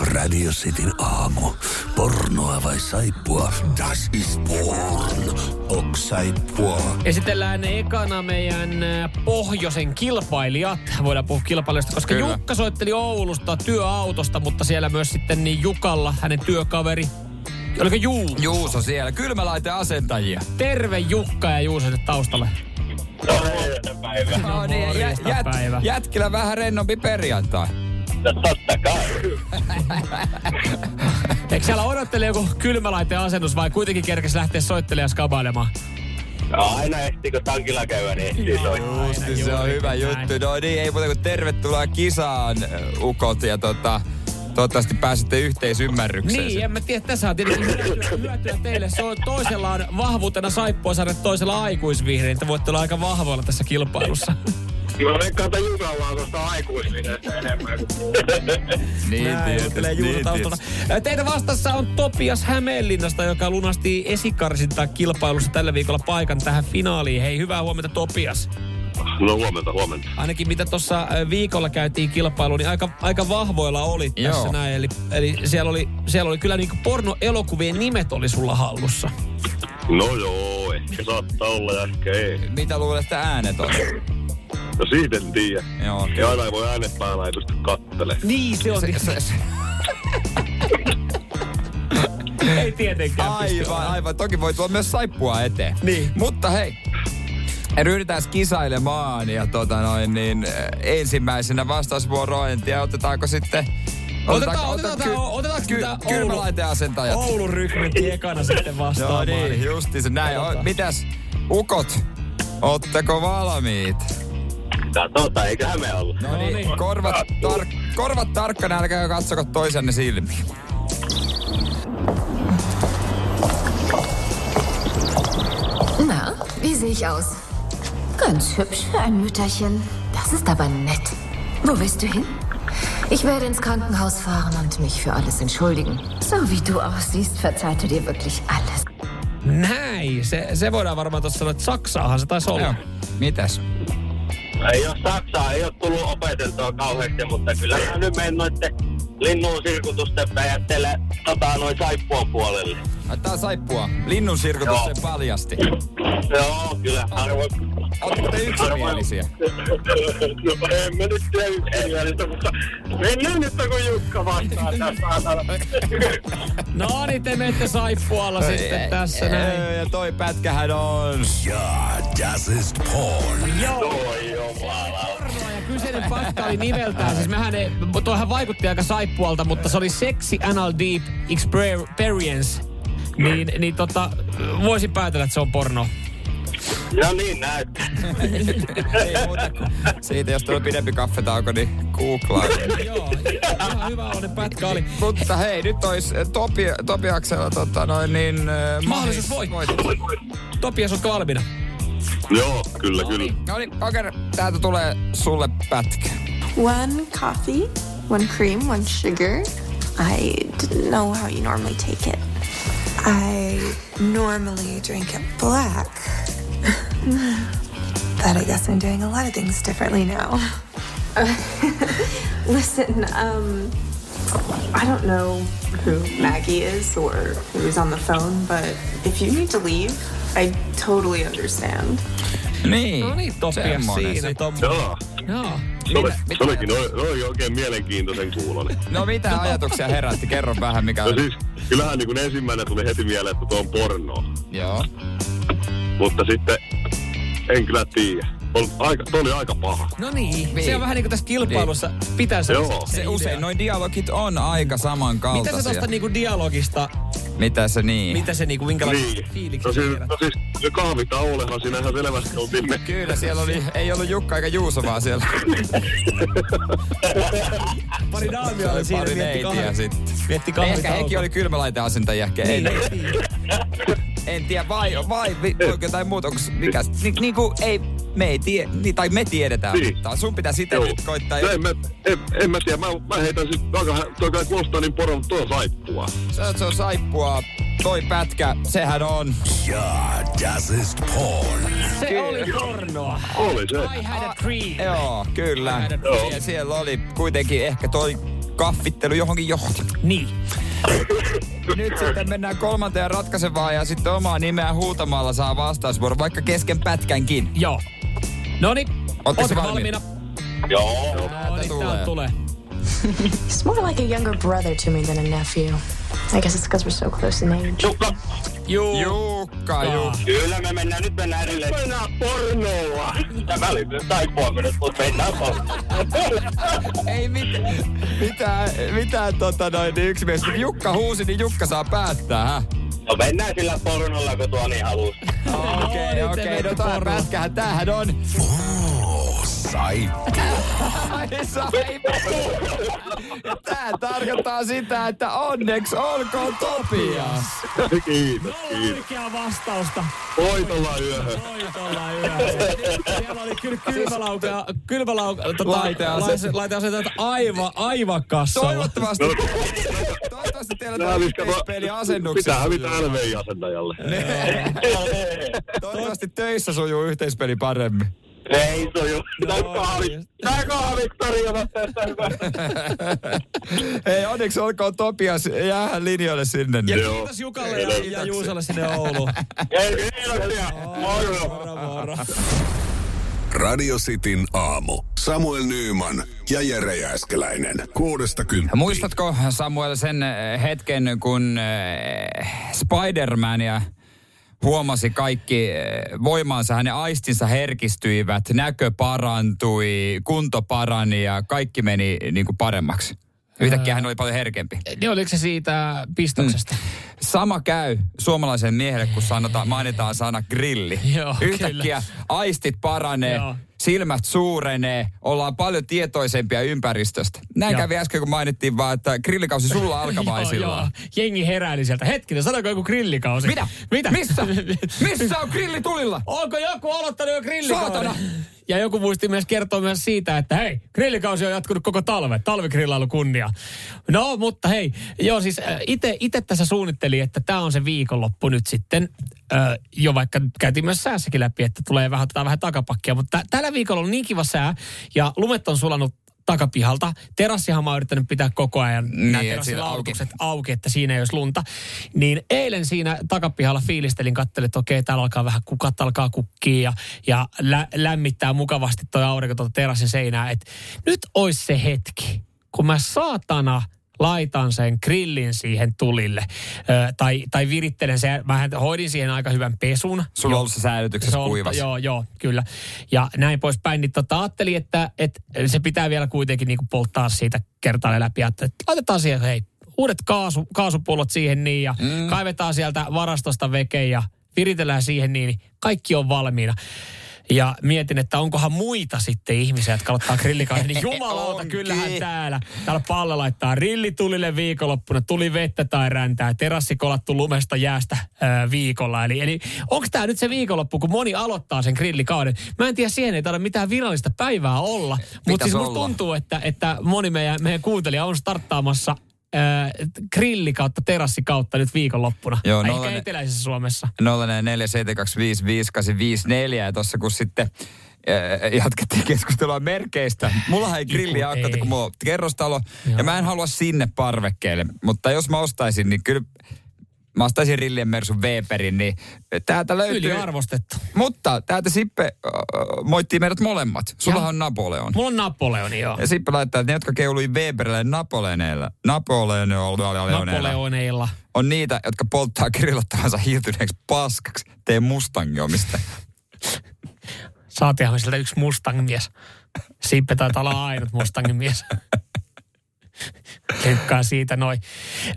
Radio Cityn aamu. Pornoa vai saippua? Das ist porn. Ok saippua. Esitellään ekana meidän äh, pohjoisen kilpailijat. Voidaan puhua kilpailijoista, koska Kyllä. Jukka soitteli Oulusta työautosta, mutta siellä myös sitten niin Jukalla, hänen työkaveri. Oliko Juu? Juuso siellä. Kylmälaiteen-asentajia. Terve Jukka ja Juuso sinne taustalle. No niin, jä, jät, päivä. jätkillä vähän rennompi perjantai. Totta kai. Eikö siellä odottele joku kylmälaiteen asennus vai kuitenkin kerkesi lähteä soittelemaan ja skabailemaan? No, aina ehtii, kun tankilla käydä, niin ehtii soittaa. Justi, se on hyvä näin. juttu. No niin, ei muuta kuin tervetuloa kisaan, ukot. Ja tota, toivottavasti pääsette yhteisymmärrykseen. Niin, en mä tiedä, tässä on tietenkin hyötyä, hyötyä teille. Se on toisella on vahvuutena saippua saada toisella aikuisvihreä. Te voitte olla aika vahvoilla tässä kilpailussa. Mä veikkaan, että Jukalla on tuosta enemmän. Niin, tietysti, niin, tietysti. Ä, Teitä vastassa on Topias Hämeenlinnasta, joka lunasti esikarsinta kilpailussa tällä viikolla paikan tähän finaaliin. Hei, hyvää huomenta Topias. No huomenta, huomenta. Ainakin mitä tuossa viikolla käytiin kilpailu, niin aika, aika vahvoilla oli tässä Joo. näin. Eli, eli siellä, oli, siellä oli kyllä niinku pornoelokuvien nimet oli sulla hallussa. No joo, ehkä saattaa olla ja ehkä ei. Mitä luulet, että äänet on? No siitä en tiedä. Joo, Ja aina ei voi äänet päällä ei pysty kattele. Niin se on. se, se, se, ei tietenkään aivan, aivan. Toki voi tulla myös saippua eteen. Niin. Mutta hei, ryhdytään kisailemaan ja tota noin, niin äh, ensimmäisenä vastausvuoro, en tiedä otetaanko sitten... Otetaan, otetaan, otetaan, otetaanko ky, mitä kylmälaiteen-asentajat. Oulun rykmentti ekana sitten No vastaamaan. niin, justi se näin. O, mitäs, ukot, ootteko valmiit? Katsotaan, eiköhän me olla. No niin, niin. korvat, tar- korvat tarkkana, älkää katsoko toisenne silmiin. Na, wie sehe ich aus? Ganz hübsch für ein Mütterchen. Das ist aber nett. Wo willst du hin? Ich werde ins Krankenhaus fahren und mich für alles entschuldigen. So wie du aussiehst, verzeiht er dir wirklich alles. Näin, se, se voidaan varmaan tuossa sanoa, että Saksaahan se taisi olla. Joo. Mitäs? Ei ole Saksaa, ei ole tullut opeteltua kauheasti, mutta kyllä mä nyt menen noitten linnun sirkutusten päätteelle tota noin saippuan puolelle. On saippua. Linnun sirkutus Joo. sen paljasti. Joo, kyllä harvoin. Ootteko te yksimielisiä? No en mä nyt tiedä yksimielistä, mutta mennään nyt kun Jukka vastaa tässä. No niin, te menette saippualla sitten tässä näin. Ja toi pätkähän on... Ja, das ist porn. Ja kyseinen paikka oli nimeltään, siis mehän ei, toihan vaikutti aika saippualta, mutta se oli Sexy Anal Deep Experience. Niin, niin tota, voisin päätellä, että se on porno. No niin näyttää. Ei muuta kuin siitä, jos tulee pidempi kaffetauko, niin googlaa. Joo, ihan hyvä oloinen pätkä oli. Mutta hei, nyt olisi Topi, Topiaksella tota noin niin... äh, Mahdollisuus voittaa. Topias, ootko valmiina? Joo, kyllä, kyllä. No niin, Oker, täältä tulee sulle pätkä. One coffee, one cream, one sugar. I didn't know how you normally take it. I normally drink it black. but I guess I'm doing a lot of things differently now. Listen, um, I don't know who Maggie is or who's on the phone, but if you need to leave, I totally understand. Niin, No niin, Topias siinä. se. Joo. Joo. Se oli, se olikin, no, no, oli oikein mielenkiintoisen kuulonen. No mitä ajatuksia herätti? Kerro vähän mikä No on. siis, kyllähän niin kuin ensimmäinen tuli heti mieleen, että tuo on pornoa. Joo. Mutta sitten en kyllä tiedä. On aika, toi oli aika paha. No niin, Niin. se on vähän niin kuin tässä kilpailussa. Pitäisi Joo. Se usein noin dialogit on aika Mitä samankaltaisia. sä tuosta niinku dialogista Mitä se niin? Mitä se niinku, minkälaisen Niin. fiiliksen No siis, no siis se kahvitaulehan siinä ihan selvästi oltiin me. Kyllä, siellä oli, ei ollut Jukka eikä Juuso vaan siellä. Pari daamia oli siinä, Pari mietti neitiä kahvi. sitten. Mietti Ehkä kahvitaukoa. hekin oli kylmälaiteasentajia. En, en tiedä, vai, vai vi- voiko jotain muuta, onko mikä, ni, niin kuin ei, me ei tie, niin, tai me tiedetään, Niin. mutta sun pitää sitä Joo. nyt koittaa. No en, mä, en, en mä tiedä, mä, mä heitän sit, toi kai kuulostaa niin poron, mutta toi on saippua. Se, on- se on saippua, toi pätkä, sehän on. Ja, das ist porn. Se oli pornoa. Oli se. I had a dream. Joo, kyllä. Joo. Ja siellä oli kuitenkin ehkä toi kaffittelu johonkin johti. Niin. Nyt sitten mennään kolmanteen ratkaisevaan ja sitten omaa nimeä huutamalla saa vastausvuoro, vaikka kesken pätkänkin. Joo. Noni, Ootteko ootko valmiina? valmiina? Joo. No niin, tulee. tulee. He's more like a younger brother to me than a nephew. I guess it's because we're so close in age. Jukka, Juu. Jukka, Jukka. kyllä me mennään, nyt mennään edelleen. Mennään pornolla. Tämä oli nyt mennyt, mutta mennään pornolla. Ei mitään, mitään, mitään tota noin niin yksimielistä. Kun Jukka huusi, niin Jukka saa päättää, hä? No mennään sillä pornolla, kun tuo niin halus. Okei, okei, no tää pätkähän, tämähän on. Oh, saippua. Tää tarkoittaa sitä, että onneksi olkoon Topias. Kiitos, kiitos. Oikea vastausta. Voitolla yöhön. Voitolla yöhön. Siellä oli kyllä kylmälauka, kylmälauka, tota, Laiteaset. laite- laiteasetet aivan, aivan kassalla. Toivottavasti, No. toivottavasti teillä Nää on viska- yhteispeliasennuksia. Pitää hävitä LVI-asentajalle. Toivottavasti töissä sujuu yhteispeli paremmin. Ei soju. No, kahvi. just. Tää kahvit tarjoavat tästä hyvää. Hei, onneksi olkoon Topias. Jäähän linjoille sinne. Ja. Joo. kiitos Jukalle ja, ja Juusalle sinne Ouluun. Ei, kiitoksia. Moro. Moro, moro. Radio Cityn aamu. Samuel Nyyman ja Jere Jääskeläinen. Kuudesta kymppiin. Muistatko Samuel sen äh, hetken, kun äh, Spider-Man huomasi kaikki äh, voimansa, hänen aistinsa herkistyivät, näkö parantui, kunto parani ja kaikki meni niin kuin paremmaksi. Yhtäkkiä hän oli paljon herkempi. Niin oliko se siitä pistoksesta? Sama käy suomalaisen miehelle, kun sanotaan, mainitaan sana grilli. Joo, Yhtäkkiä aistit paranee, Joo. Silmät suurenee, ollaan paljon tietoisempia ympäristöstä. Näin Joo. kävi äsken, kun mainittiin vaan, että grillikausi sulla alkavaisillaan. Joo, joo. Jengi heräili sieltä. Hetkinen, sanoiko joku grillikausi? Mitä? Mitä? Missä? Missä on grilli tulilla? Onko joku aloittanut jo grillikauden? Saatana! Ja joku muisti myös kertoa myös siitä, että hei, grillikausi on jatkunut koko talve. Talvigrillailu kunnia. No, mutta hei, joo siis itse tässä suunnittelin, että tämä on se viikonloppu nyt sitten. Ö, jo vaikka käytiin myös säässäkin läpi, että tulee vähän, vähän takapakkia. Mutta tä- tällä viikolla on niin kiva sää ja lumet on sulanut takapihalta. Terassihan mä oon yrittänyt pitää koko ajan Niin, nämä et auki. auki, että siinä ei olisi lunta. Niin eilen siinä takapihalla fiilistelin, katselin, että okei, täällä alkaa vähän kukat alkaa kukkia ja, ja lä- lämmittää mukavasti toi aurinko tuota terassin seinää. Että nyt olisi se hetki, kun mä saatana laitan sen grillin siihen tulille. Ö, tai, tai virittelen sen. Mä hoidin siihen aika hyvän pesun. Sulla on ollut se säilytyksessä se on, kuivas. Joo, joo, kyllä. Ja näin poispäin. Niin tota, ajattelin, että, että se pitää vielä kuitenkin niin polttaa siitä kertaalle läpi. Että että laitetaan siihen, hei, uudet kaasu, kaasupullot siihen niin ja mm. kaivetaan sieltä varastosta veke ja viritellään siihen niin, niin kaikki on valmiina. Ja mietin, että onkohan muita sitten ihmisiä, jotka aloittaa grillikauden. Niin jumalauta, kyllähän täällä. Täällä pallo laittaa rillitulille viikonloppuna. Tuli vettä tai räntää. Terassi kolattu lumesta jäästä ää, viikolla. Eli, eli onko tämä nyt se viikonloppu, kun moni aloittaa sen grillikauden? Mä en tiedä, siihen ei taida mitään virallista päivää olla. Mutta siis musta tuntuu, että, että moni meidän, meidän kuuntelija on starttaamassa ää, grilli kautta terassi kautta nyt viikonloppuna. Joo, Ehkä nollainen- eteläisessä Suomessa. 0472555854 ja tuossa kun sitten äh, jatkettiin keskustelua merkeistä. Mulla ei grilli ei. kun mulla on kerrostalo Joo. ja mä en halua sinne parvekkeelle. Mutta jos mä ostaisin, niin kyllä mä ostaisin Rillien Mersun Weberin, niin täältä löytyy... Yliarvostettu. Mutta täältä Sippe äh, moittii meidät molemmat. Sulla on Napoleon. Mulla on Napoleoni, joo. Ja Sippe laittaa, että ne, jotka keului Weberille Napoleoneilla, Napoleoneilla, Napoleoneilla. on niitä, jotka polttaa grillattavansa hiiltyneeksi paskaksi. Tee Mustang-omista. Saatiinhan sieltä yksi Mustang-mies. Sippe taitaa olla ainut Mustangin mies. Kenkkaa siitä noin.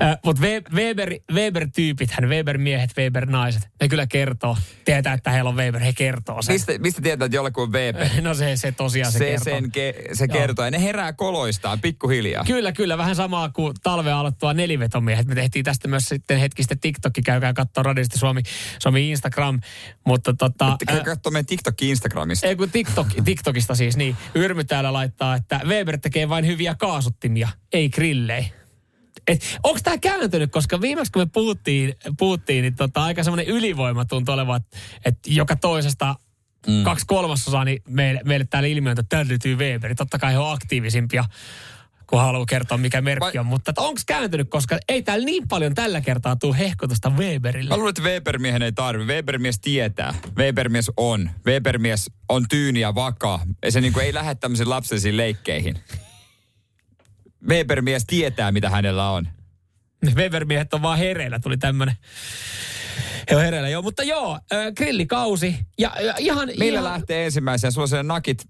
Äh, Mutta Weber, Weber-tyypithän, Weber-miehet, Weber-naiset, ne kyllä kertoo. Tietää, että heillä on Weber, he kertoo sen. Mistä, mistä tietää, että jollakin on Weber? No se, se tosiaan se, se kertoo. Sen ke, se kertoo. Ja ne herää koloistaan pikkuhiljaa. Kyllä, kyllä. Vähän samaa kuin talve aloittua nelivetomiehet. Me tehtiin tästä myös sitten hetki sitten TikTokki. Käykää katsoa radiosta Suomi, Suomi Instagram. Mutta tota... Käy katsoa meidän TikTok Instagramista. Ei kun TikTok, TikTokista siis, niin. Yrmy täällä laittaa, että Weber tekee vain hyviä kaasuttimia, ei grillei. Onko tämä kääntynyt, koska viimeksi kun me puhuttiin, puhuttiin niin tota, aika semmoinen ylivoima tuntui olevan, että, joka toisesta mm. kaksi kolmasosaa, niin meille, meille täällä ilmiöntä, löytyy Weber. Totta kai he on aktiivisimpia kun haluaa kertoa, mikä merkki on. Mutta onko kääntynyt, koska ei täällä niin paljon tällä kertaa tule hehkutusta Weberille. Mä luulen, että Webermiehen ei tarvi. Webermies tietää. Webermies on. Webermies on tyyni ja vakaa. Se niinku ei lähde tämmöisiin lapsellisiin leikkeihin. Webermies tietää, mitä hänellä on. Webermiehet on vaan hereillä, tuli tämmönen. He on hereillä, joo. Mutta joo, grillikausi. Ja, ja ihan... Millä ihan... lähtee ensimmäisenä? Sulla on nakit.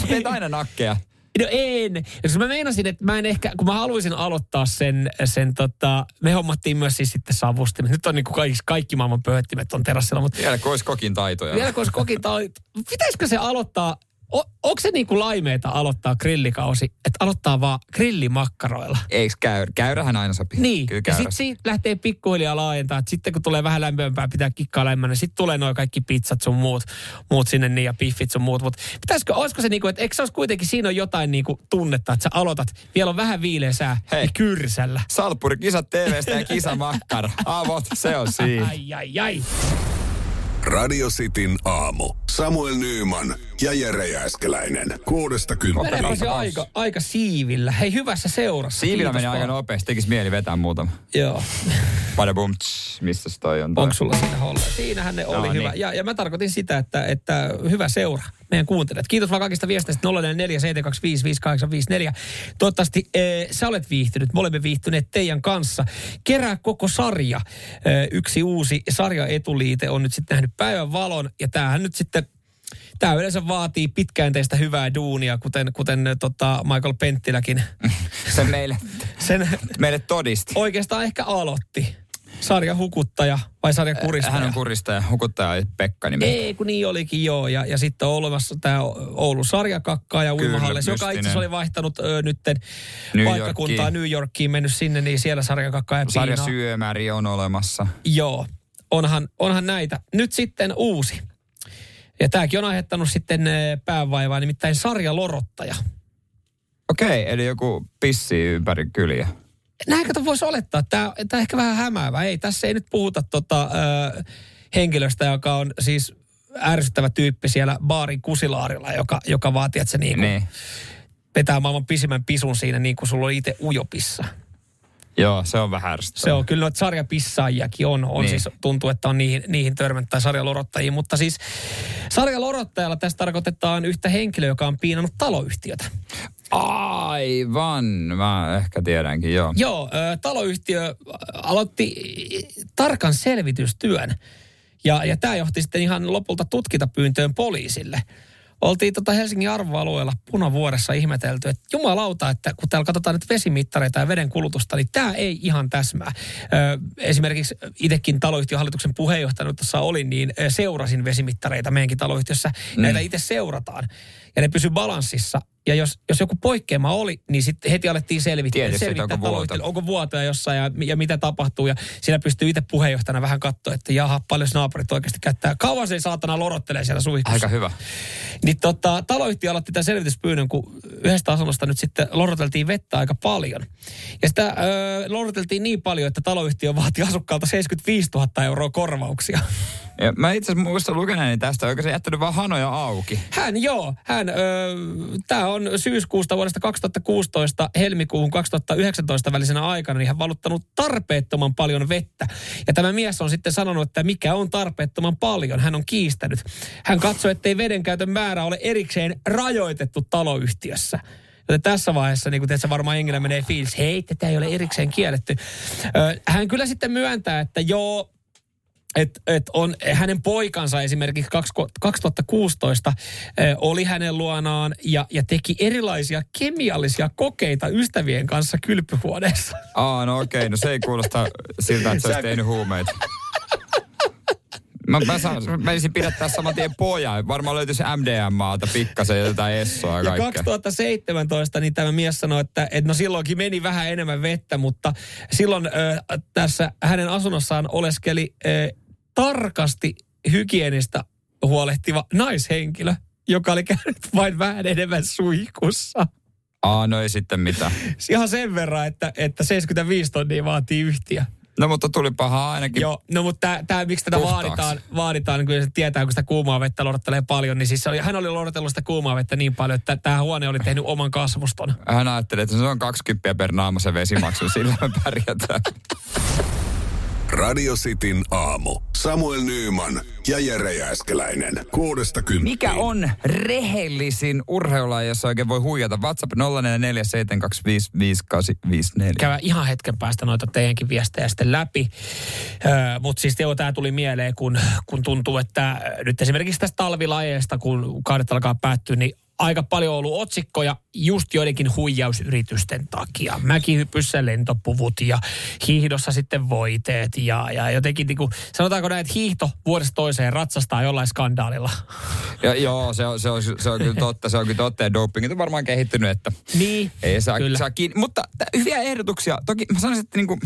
Sä teet aina nakkeja. No en. Jos mä meinasin, että mä en ehkä, kun mä haluaisin aloittaa sen, sen tota, me hommattiin myös siis sitten savustimet. Nyt on niin kuin kaikki, kaikki maailman pöhöttimet on terassilla. Mutta vielä kokin taitoja. Vielä kun olisi kokin taitoja. Pitäisikö se aloittaa, o, onko se niin kuin laimeeta aloittaa grillikausi, että aloittaa vaan grillimakkaroilla? Eikö käy, käyrähän aina sopii? Niin, Kyllä ja sitten siitä lähtee pikkuhiljaa laajentaa. Että sitten kun tulee vähän lämpömpää, pitää kikkaa lämmönä. Sitten tulee noin kaikki pizzat sun muut, muut sinne niin ja piffit sun muut. Mutta pitäisikö, olisiko se niin kuin, että eikö se olisi kuitenkin, siinä on jotain niin kuin tunnetta, että sä aloitat, vielä on vähän viileä sää, Hei. niin kyrsällä. Salppuri, kisat TVstä ja kisamakkara. Avot, se on siinä. Ai, ai, ai. Radio Cityn aamu. Samuel Nyyman ja Jere Jääskeläinen. Kuudesta kymppiin. Meneekö aika, aika siivillä? Hei, hyvässä seurassa. Siivillä meni aika nopeasti. Tekisi mieli vetää muutama. Joo. Badabum, tss, missä toi on? Toi? Onko sulla siinä holle? Siinähän ne oli No hyvä. niin. Ja, ja mä tarkoitin sitä, että, että hyvä seura. Meidän kuuntelijat. Kiitos vaan kaikista viesteistä 044 Toivottavasti e, sä olet viihtynyt. Me olemme viihtyneet teidän kanssa. Kerää koko sarja. E, yksi uusi sarjaetuliite on nyt sitten nähnyt päivän valon. Ja tämähän nyt sitten Tämä yleensä vaatii pitkäjänteistä hyvää duunia, kuten, kuten tota Michael Penttiläkin Se meille, sen meille todisti. oikeastaan ehkä aloitti. Sarja hukuttaja vai sarja kuristaja? Hän on kuristaja, hukuttaja ja Pekka nimeltä. Ei, kun niin olikin joo. Ja, ja sitten on olemassa tämä Oulun sarjakakkaa ja Kyllä, uimahallis, joka itse asiassa oli vaihtanut ö, nytten New paikkakuntaa Yorkiin. New Yorkiin, mennyt sinne, niin siellä sarjakakkaa ja Sarja syömäri on olemassa. Joo, onhan, onhan näitä. Nyt sitten uusi. Ja tämäkin on aiheuttanut sitten ö, päävaivaa, nimittäin sarjalorottaja. Okei, eli joku pissi ympäri kyliä. Näin kato voisi olettaa, tämä, tämä on ehkä vähän hämäävä. Ei, tässä ei nyt puhuta tota, ö, henkilöstä, joka on siis ärsyttävä tyyppi siellä baarin kusilaarilla, joka, joka vaatii, että se niin Niin. vetää maailman pisimmän pisun siinä niin kuin sulla oli itse ujopissa. Joo, se on vähän ärsyttävää. Se on kyllä noita sarjapissaajiakin on. on Niin. siis, tuntuu, että on niihin, niihin törmännyt tai sarjalorottajia. Mutta siis sarjalorottajalla tässä tarkoitetaan yhtä henkilöä, joka on piinannut taloyhtiötä. Aivan, mä ehkä tiedänkin, joo. Joo, taloyhtiö aloitti tarkan selvitystyön. Ja, ja tämä johti sitten ihan lopulta tutkintapyyntöön poliisille. Oltiin tota Helsingin arvoalueella punavuoressa ihmetelty, että jumalauta, että kun täällä katsotaan nyt vesimittareita ja veden kulutusta, niin tämä ei ihan täsmää. Ö, esimerkiksi itsekin taloyhtiön hallituksen puheenjohtajana tuossa olin, niin seurasin vesimittareita meidänkin taloyhtiössä. Mm. Näitä itse seurataan. Ja ne pysy balanssissa. Ja jos, jos joku poikkeama oli, niin sitten heti alettiin selvittää, Tietysti, selvittää onko vuoto. onko vuotoja jossain ja, ja mitä tapahtuu. Ja siinä pystyy itse puheenjohtajana vähän katsoa, että jaha, paljon naapurit oikeasti käyttää. Kauan se saatana lorottelee siellä suihkussa. Aika hyvä. Niin tota, taloyhtiö aloitti tämän selvityspyynnön, kun yhdestä asunnosta nyt sitten loroteltiin vettä aika paljon. Ja sitä öö, loroteltiin niin paljon, että taloyhtiö vaati asukkaalta 75 000 euroa korvauksia. Ja mä itse asiassa muistan lukeneeni tästä, oikein se jättänyt vaan hanoja auki. Hän joo, hän, öö, tämä on syyskuusta vuodesta 2016 helmikuuhun 2019 välisenä aikana, niin hän valuttanut tarpeettoman paljon vettä. Ja tämä mies on sitten sanonut, että mikä on tarpeettoman paljon. Hän on kiistänyt. Hän katsoi, ettei vedenkäytön määrä ole erikseen rajoitettu taloyhtiössä. Joten tässä vaiheessa, niin kuin varmaan jengillä menee fiilis, hei, tätä ei ole erikseen kielletty. Hän kyllä sitten myöntää, että joo, että et on hänen poikansa esimerkiksi kaksi- 2016 eh, oli hänen luonaan ja, ja teki erilaisia kemiallisia kokeita ystävien kanssa kylpyhuoneessa. Aa, no okei, no se ei kuulosta siltä, että se olisi tehnyt huumeita. Mä, mä, saan, mä menisin pidättää saman tien pojan. Varmaan löytyisi MDMAta pikkasen ja jotain essoa ja Ja kaikkea. 2017 niin tämä mies sanoi, että, että no silloinkin meni vähän enemmän vettä, mutta silloin ö, tässä hänen asunnossaan oleskeli ö, tarkasti hygienistä huolehtiva naishenkilö, joka oli käynyt vain vähän enemmän suihkussa. Aa, no ei sitten mitään. Ihan sen verran, että, että 75 tonnia vaatii yhtiö. No mutta tuli paha ainakin. Joo, no mutta tää, tää, miksi tätä Puhtaaksi. vaaditaan, vaaditaan, niin kyllä se tietää, kun sitä kuumaa vettä lorottelee paljon, niin siis oli, hän oli lorotellut sitä kuumaa vettä niin paljon, että tämä huone oli tehnyt oman kasvuston. Hän ajatteli, että se on 20 per naama se vesimaksu, sillä me pärjätään. Radio Cityn aamu. Samuel Nyyman ja Jere Jääskeläinen. Kuudesta kymppiin. Mikä on rehellisin urheilulaji, jossa oikein voi huijata? WhatsApp 0447255854. Käydään ihan hetken päästä noita teidänkin viestejä sitten läpi. Öö, Mutta siis Teo, tämä tuli mieleen, kun, kun tuntuu, että nyt esimerkiksi tästä talvilajeista, kun kaudet alkaa päättyä, niin aika paljon on ollut otsikkoja just joidenkin huijausyritysten takia. Mäkihypyssä lentopuvut ja hiihdossa sitten voiteet ja, ja jotenkin niin kuin, sanotaanko näin, että hiihto vuodesta toiseen ratsastaa jollain skandaalilla. Ja, joo, se on, se, on, se on kyllä totta. Se on kyllä totta. Ja dopingit on varmaan kehittynyt, että Niin, ei saa, kyllä. saa kiinni. Mutta t- hyviä ehdotuksia. Toki mä sanoisin, että niinku,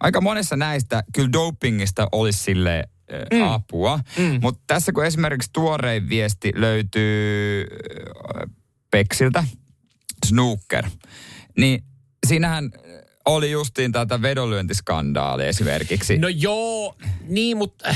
aika monessa näistä kyllä dopingista olisi sille mm. apua. Mm. Mutta tässä kun esimerkiksi tuorein viesti löytyy äh, Peksiltä, Snooker, niin siinähän oli justiin tätä vedonlyöntiskandaalia esimerkiksi. No joo, niin, mutta...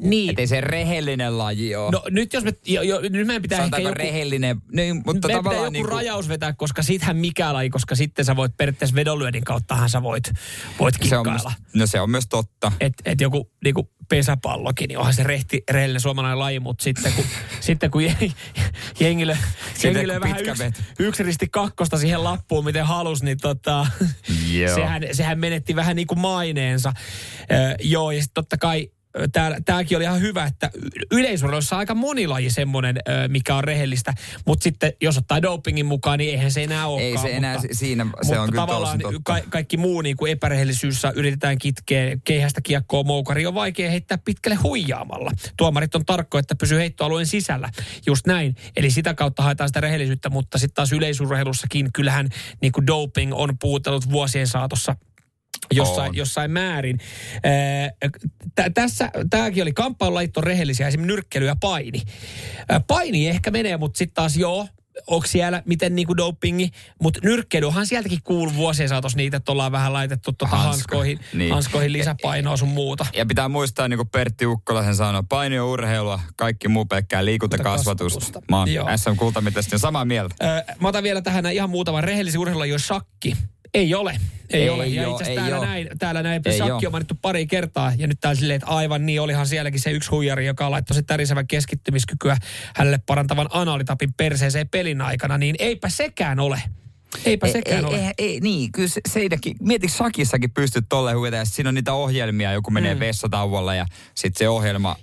Niin. Että ei se rehellinen laji ole. No nyt jos me, jo, jo, nyt meidän pitää ehkä Sanotaanko joku, rehellinen, niin, mutta meidän pitää joku niinku, rajaus vetää, koska sittenhän mikä laji, koska sitten sä voit periaatteessa vedonlyönnin kauttahan sä voit, voit se on, kikkailla. no se on myös totta. Et, et joku niinku pesäpallokin, niin onhan se rehti, rehellinen suomalainen laji, mutta sitten kun, sitten kun je- jengi löi, Sitten jengi kun vähän yksi, yksi risti kakkosta siihen lappuun, miten halus, niin tota, sehän, sehän menetti vähän niin kuin maineensa. Ö, joo, ja sitten totta kai tämäkin oli ihan hyvä, että yleisurheilussa on aika moni laji semmoinen, mikä on rehellistä, mutta sitten jos ottaa dopingin mukaan, niin eihän se enää olekaan. Ei se enää mutta, si- siinä, se mutta on kyllä tavallaan totta. ka- kaikki muu niin kuin epärehellisyys yritetään kitkeä keihästä kiekkoa moukari on vaikea heittää pitkälle huijaamalla. Tuomarit on tarkko, että pysyy heittoalueen sisällä. Just näin. Eli sitä kautta haetaan sitä rehellisyyttä, mutta sitten taas yleisurheilussakin kyllähän niin kuin doping on puutellut vuosien saatossa jossain, On. jossain määrin. Ää, tä- tässä, tämäkin oli kamppailulajit on rehellisiä, esimerkiksi nyrkkely ja paini. Ää, paini ehkä menee, mutta sitten taas joo, onko siellä miten niinku dopingi, mutta nyrkkeilyhän sieltäkin kuuluu vuosien saatossa niitä, että ollaan vähän laitettu tuota Hansko- hanskoihin, niin. hanskoihin lisäpainoa sun muuta. Ja pitää muistaa, niin kuin Pertti Ukkola sen sanoi, paini on urheilua, kaikki muu pelkkää liikuntakasvatusta. Kasvatusta. Mä oon. SM Kultamitesta samaa mieltä. Öö, mä otan vielä tähän ihan muutaman rehellisen urheilun, jos shakki. Ei ole. Ei, Ei ole. Ja oo, itse asiassa ei täällä näin, täällä näin oo. on mainittu pari kertaa. Ja nyt täällä silleen, että aivan niin, olihan sielläkin se yksi huijari, joka laittoi se tärisevän keskittymiskykyä hänelle parantavan analitapin perseeseen pelin aikana. Niin eipä sekään ole. Eipä sekään ei, ole. ei, ei, niin, kyllä se, seidäkin, mieti Sakissakin pystyt tolle huijata, ja siinä on niitä ohjelmia, joku menee mm. vessatauolla ja sitten se ohjelma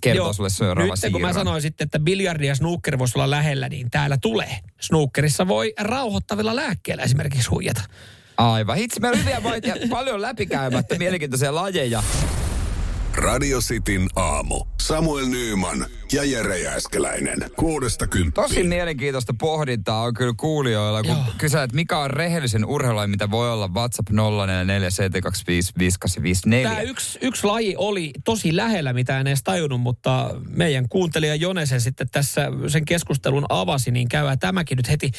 kertoo Joo. sulle seuraava Nyt kun mä sanoin sitten, että biljardi ja snooker voisi olla lähellä, niin täällä tulee. Snookerissa voi rauhoittavilla lääkkeillä esimerkiksi huijata. Aivan. Itse meillä on hyviä vai- ja paljon läpikäymättä mielenkiintoisia lajeja. Radio Cityn aamu. Samuel Nyyman ja Jere Jääskeläinen. Kuudesta Tosi kymppiin. mielenkiintoista pohdintaa on kyllä kuulijoilla, kun Joo. kysyt, että mikä on rehellisen urheilulaji, mitä voi olla WhatsApp 0447255854. Tämä yksi, yksi laji oli tosi lähellä, mitä en edes tajunnut, mutta meidän kuuntelija Jonesen sitten tässä sen keskustelun avasi, niin käydään tämäkin nyt heti,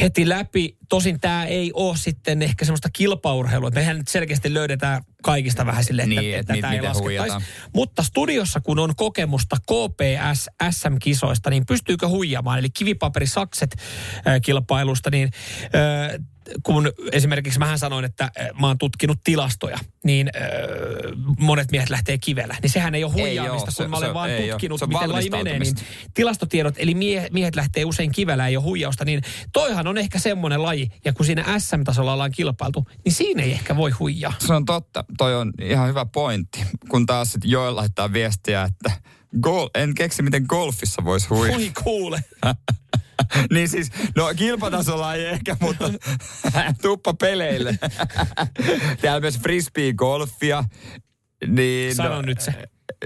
heti läpi. Tosin tämä ei ole sitten ehkä semmoista kilpaurheilua. Mehän nyt selkeästi löydetään kaikista vähän silleen, että, Niin, että että mit- tätä ei laskettaisi. Mutta studiossa, kun on kokemusta KPS SM-kisoista, niin pystyykö huijaamaan? Eli kivipaperisakset äh, kilpailusta, niin äh, kun esimerkiksi mähän sanoin, että eh, mä oon tutkinut tilastoja, niin öö, monet miehet lähtee kivellä. Niin sehän ei ole huijaamista, oo, se- kun mä olen se- vaan ei tutkinut, on miten laji menee. Niin tilastotiedot, eli mie, miehet lähtee usein kivellä, ei ole huijausta, niin toihan on ehkä semmoinen laji. Ja kun siinä SM-tasolla ollaan kilpailtu, niin siinä ei ehkä voi huijaa. Se on totta. Toi on ihan hyvä pointti. Kun taas sit Joel laittaa viestiä, että gol, en keksi, miten golfissa voisi huijata. Oi kuule. niin siis, no kilpatasolla ei ehkä, mutta tuppa peleille. Täällä myös frisbee-golfia. Niin, Sano no, nyt se.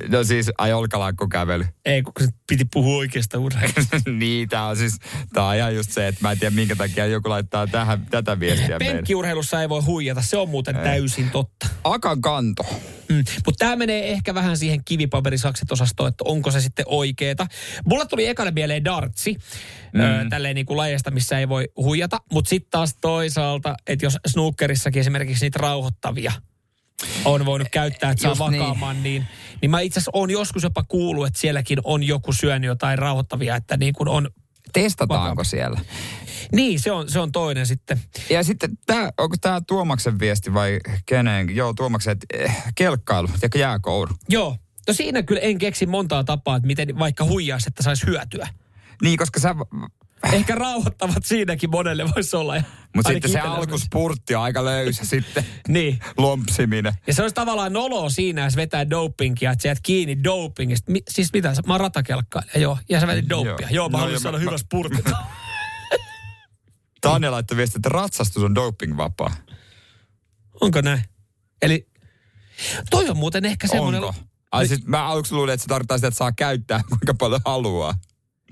No siis, ai olkalankkukävely. Ei, kun se piti puhua oikeasta urheilusta. niin, tää on siis, tää on ihan just se, että mä en tiedä minkä takia joku laittaa tähän, tätä viestiä. Penkkiurheilussa ei voi huijata, se on muuten täysin totta. Akan kanto. Mm. Mutta tämä menee ehkä vähän siihen kivipaperisakset-osastoon, että onko se sitten oikeeta. Mulla tuli ekana mieleen dartsi, mm. ö, tälleen niin kuin lajeista, missä ei voi huijata. Mutta sitten taas toisaalta, että jos snookerissakin esimerkiksi niitä rauhoittavia on voinut käyttää, että saa Just niin. vakaamaan, niin. niin mä itse asiassa on joskus jopa kuullut, että sielläkin on joku syönyt jotain rauhoittavia, että niin kuin on... Testataanko siellä? Niin, se on, se on toinen sitten. Ja sitten, tää, onko tämä Tuomaksen viesti vai kenen? Joo, Tuomaksen, että eh, kelkkailu, tiedätkö jääkouru. Joo. No siinä kyllä en keksi montaa tapaa, että miten vaikka huijaisi, että saisi hyötyä. Niin, koska sä... Ehkä rauhoittavat siinäkin monelle voisi olla. Mutta sitten se alkuspurtti on aika löysä sitten. Niin. Lompsiminen. Ja se olisi tavallaan noloa siinä, jos vetää dopingia, että sä jäät kiinni dopingista. Mi- siis mitä, mä oon ratakelkkailija, joo. Ja sä vedit dopia. Joo, joo mä No haluan ja saada mä- hyvä spurtti. Tanja laittoi viesti, että ratsastus on dopingvapaa. Onko näin? Eli toi on muuten ehkä semmoinen... Onko? Ai siis mä aluksi luulin, että se tarkoittaa sitä, että saa käyttää kuinka paljon haluaa.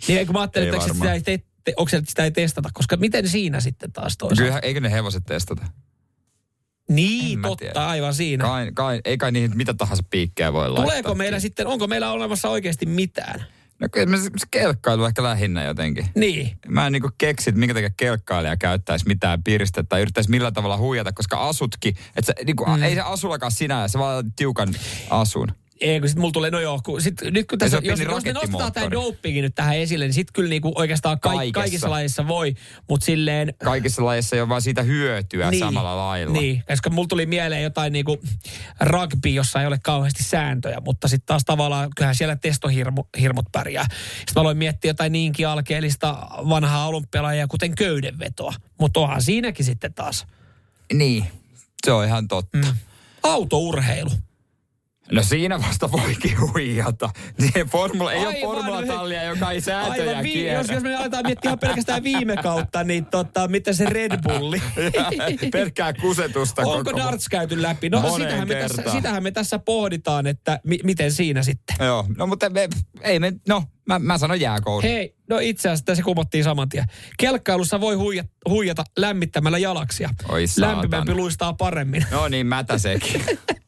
Niin, kun mä ajattelin, että sitä ei, te, onko se, että sitä ei testata, koska miten siinä sitten taas toisaalta? Kyllähän, eikö ne hevoset testata? Niin, totta, tiedä. aivan siinä. Kai, kai, ei kai niihin mitä tahansa piikkejä voi laittaa. Tuleeko meillä sitten, onko meillä olemassa oikeasti mitään? No kyllä se, se kelkkailu ehkä lähinnä jotenkin. Niin. Mä en niinku keksi, että minkä takia kelkkailija käyttäisi mitään piristettä tai yrittäisi millään tavalla huijata, koska asutkin, että se, niinku, mm. ei se asullakaan sinä, se vaan tiukan asun. Ei, kun sit mulla tulee, no joo, kun sit, nyt kun tässä, jos, jos me nostetaan tämä rakettimoottori. dopingi nyt tähän esille, niin sit kyllä niinku oikeastaan kaik, Kaikessa. kaikissa lajeissa voi, mutta silleen... Kaikissa lajeissa ei ole vaan siitä hyötyä niin, samalla lailla. Niin, koska mulla tuli mieleen jotain niinku rugby, jossa ei ole kauheasti sääntöjä, mutta sitten taas tavallaan kyllähän siellä testohirmut pärjää. Sitten mä aloin miettiä jotain niinkin alkeellista vanhaa olympialajia, kuten köydenvetoa. Mutta onhan siinäkin sitten taas Niin, se on ihan totta. Mm. autourheilu. No siinä vasta voikin huijata. Niin formula, ei ole Aivan, formulatallia, joka ei sääntöjä Aivan, jos, jos me aletaan miettiä pelkästään viime kautta, niin tota, mitä se Red Bulli? Pelkkää kusetusta Onko koko darts käyty läpi? No sitähän me, tässä, sitähän me tässä pohditaan, että mi- miten siinä sitten. Joo, no mutta me, ei me, no mä, mä sanon jääkoulu. Hei, no itse asiassa se kumottiin saman tien. Kelkkailussa voi huijata, huijata lämmittämällä jalaksia. Oi saatana. Lämpimämpi luistaa paremmin. No niin, mätä sekin.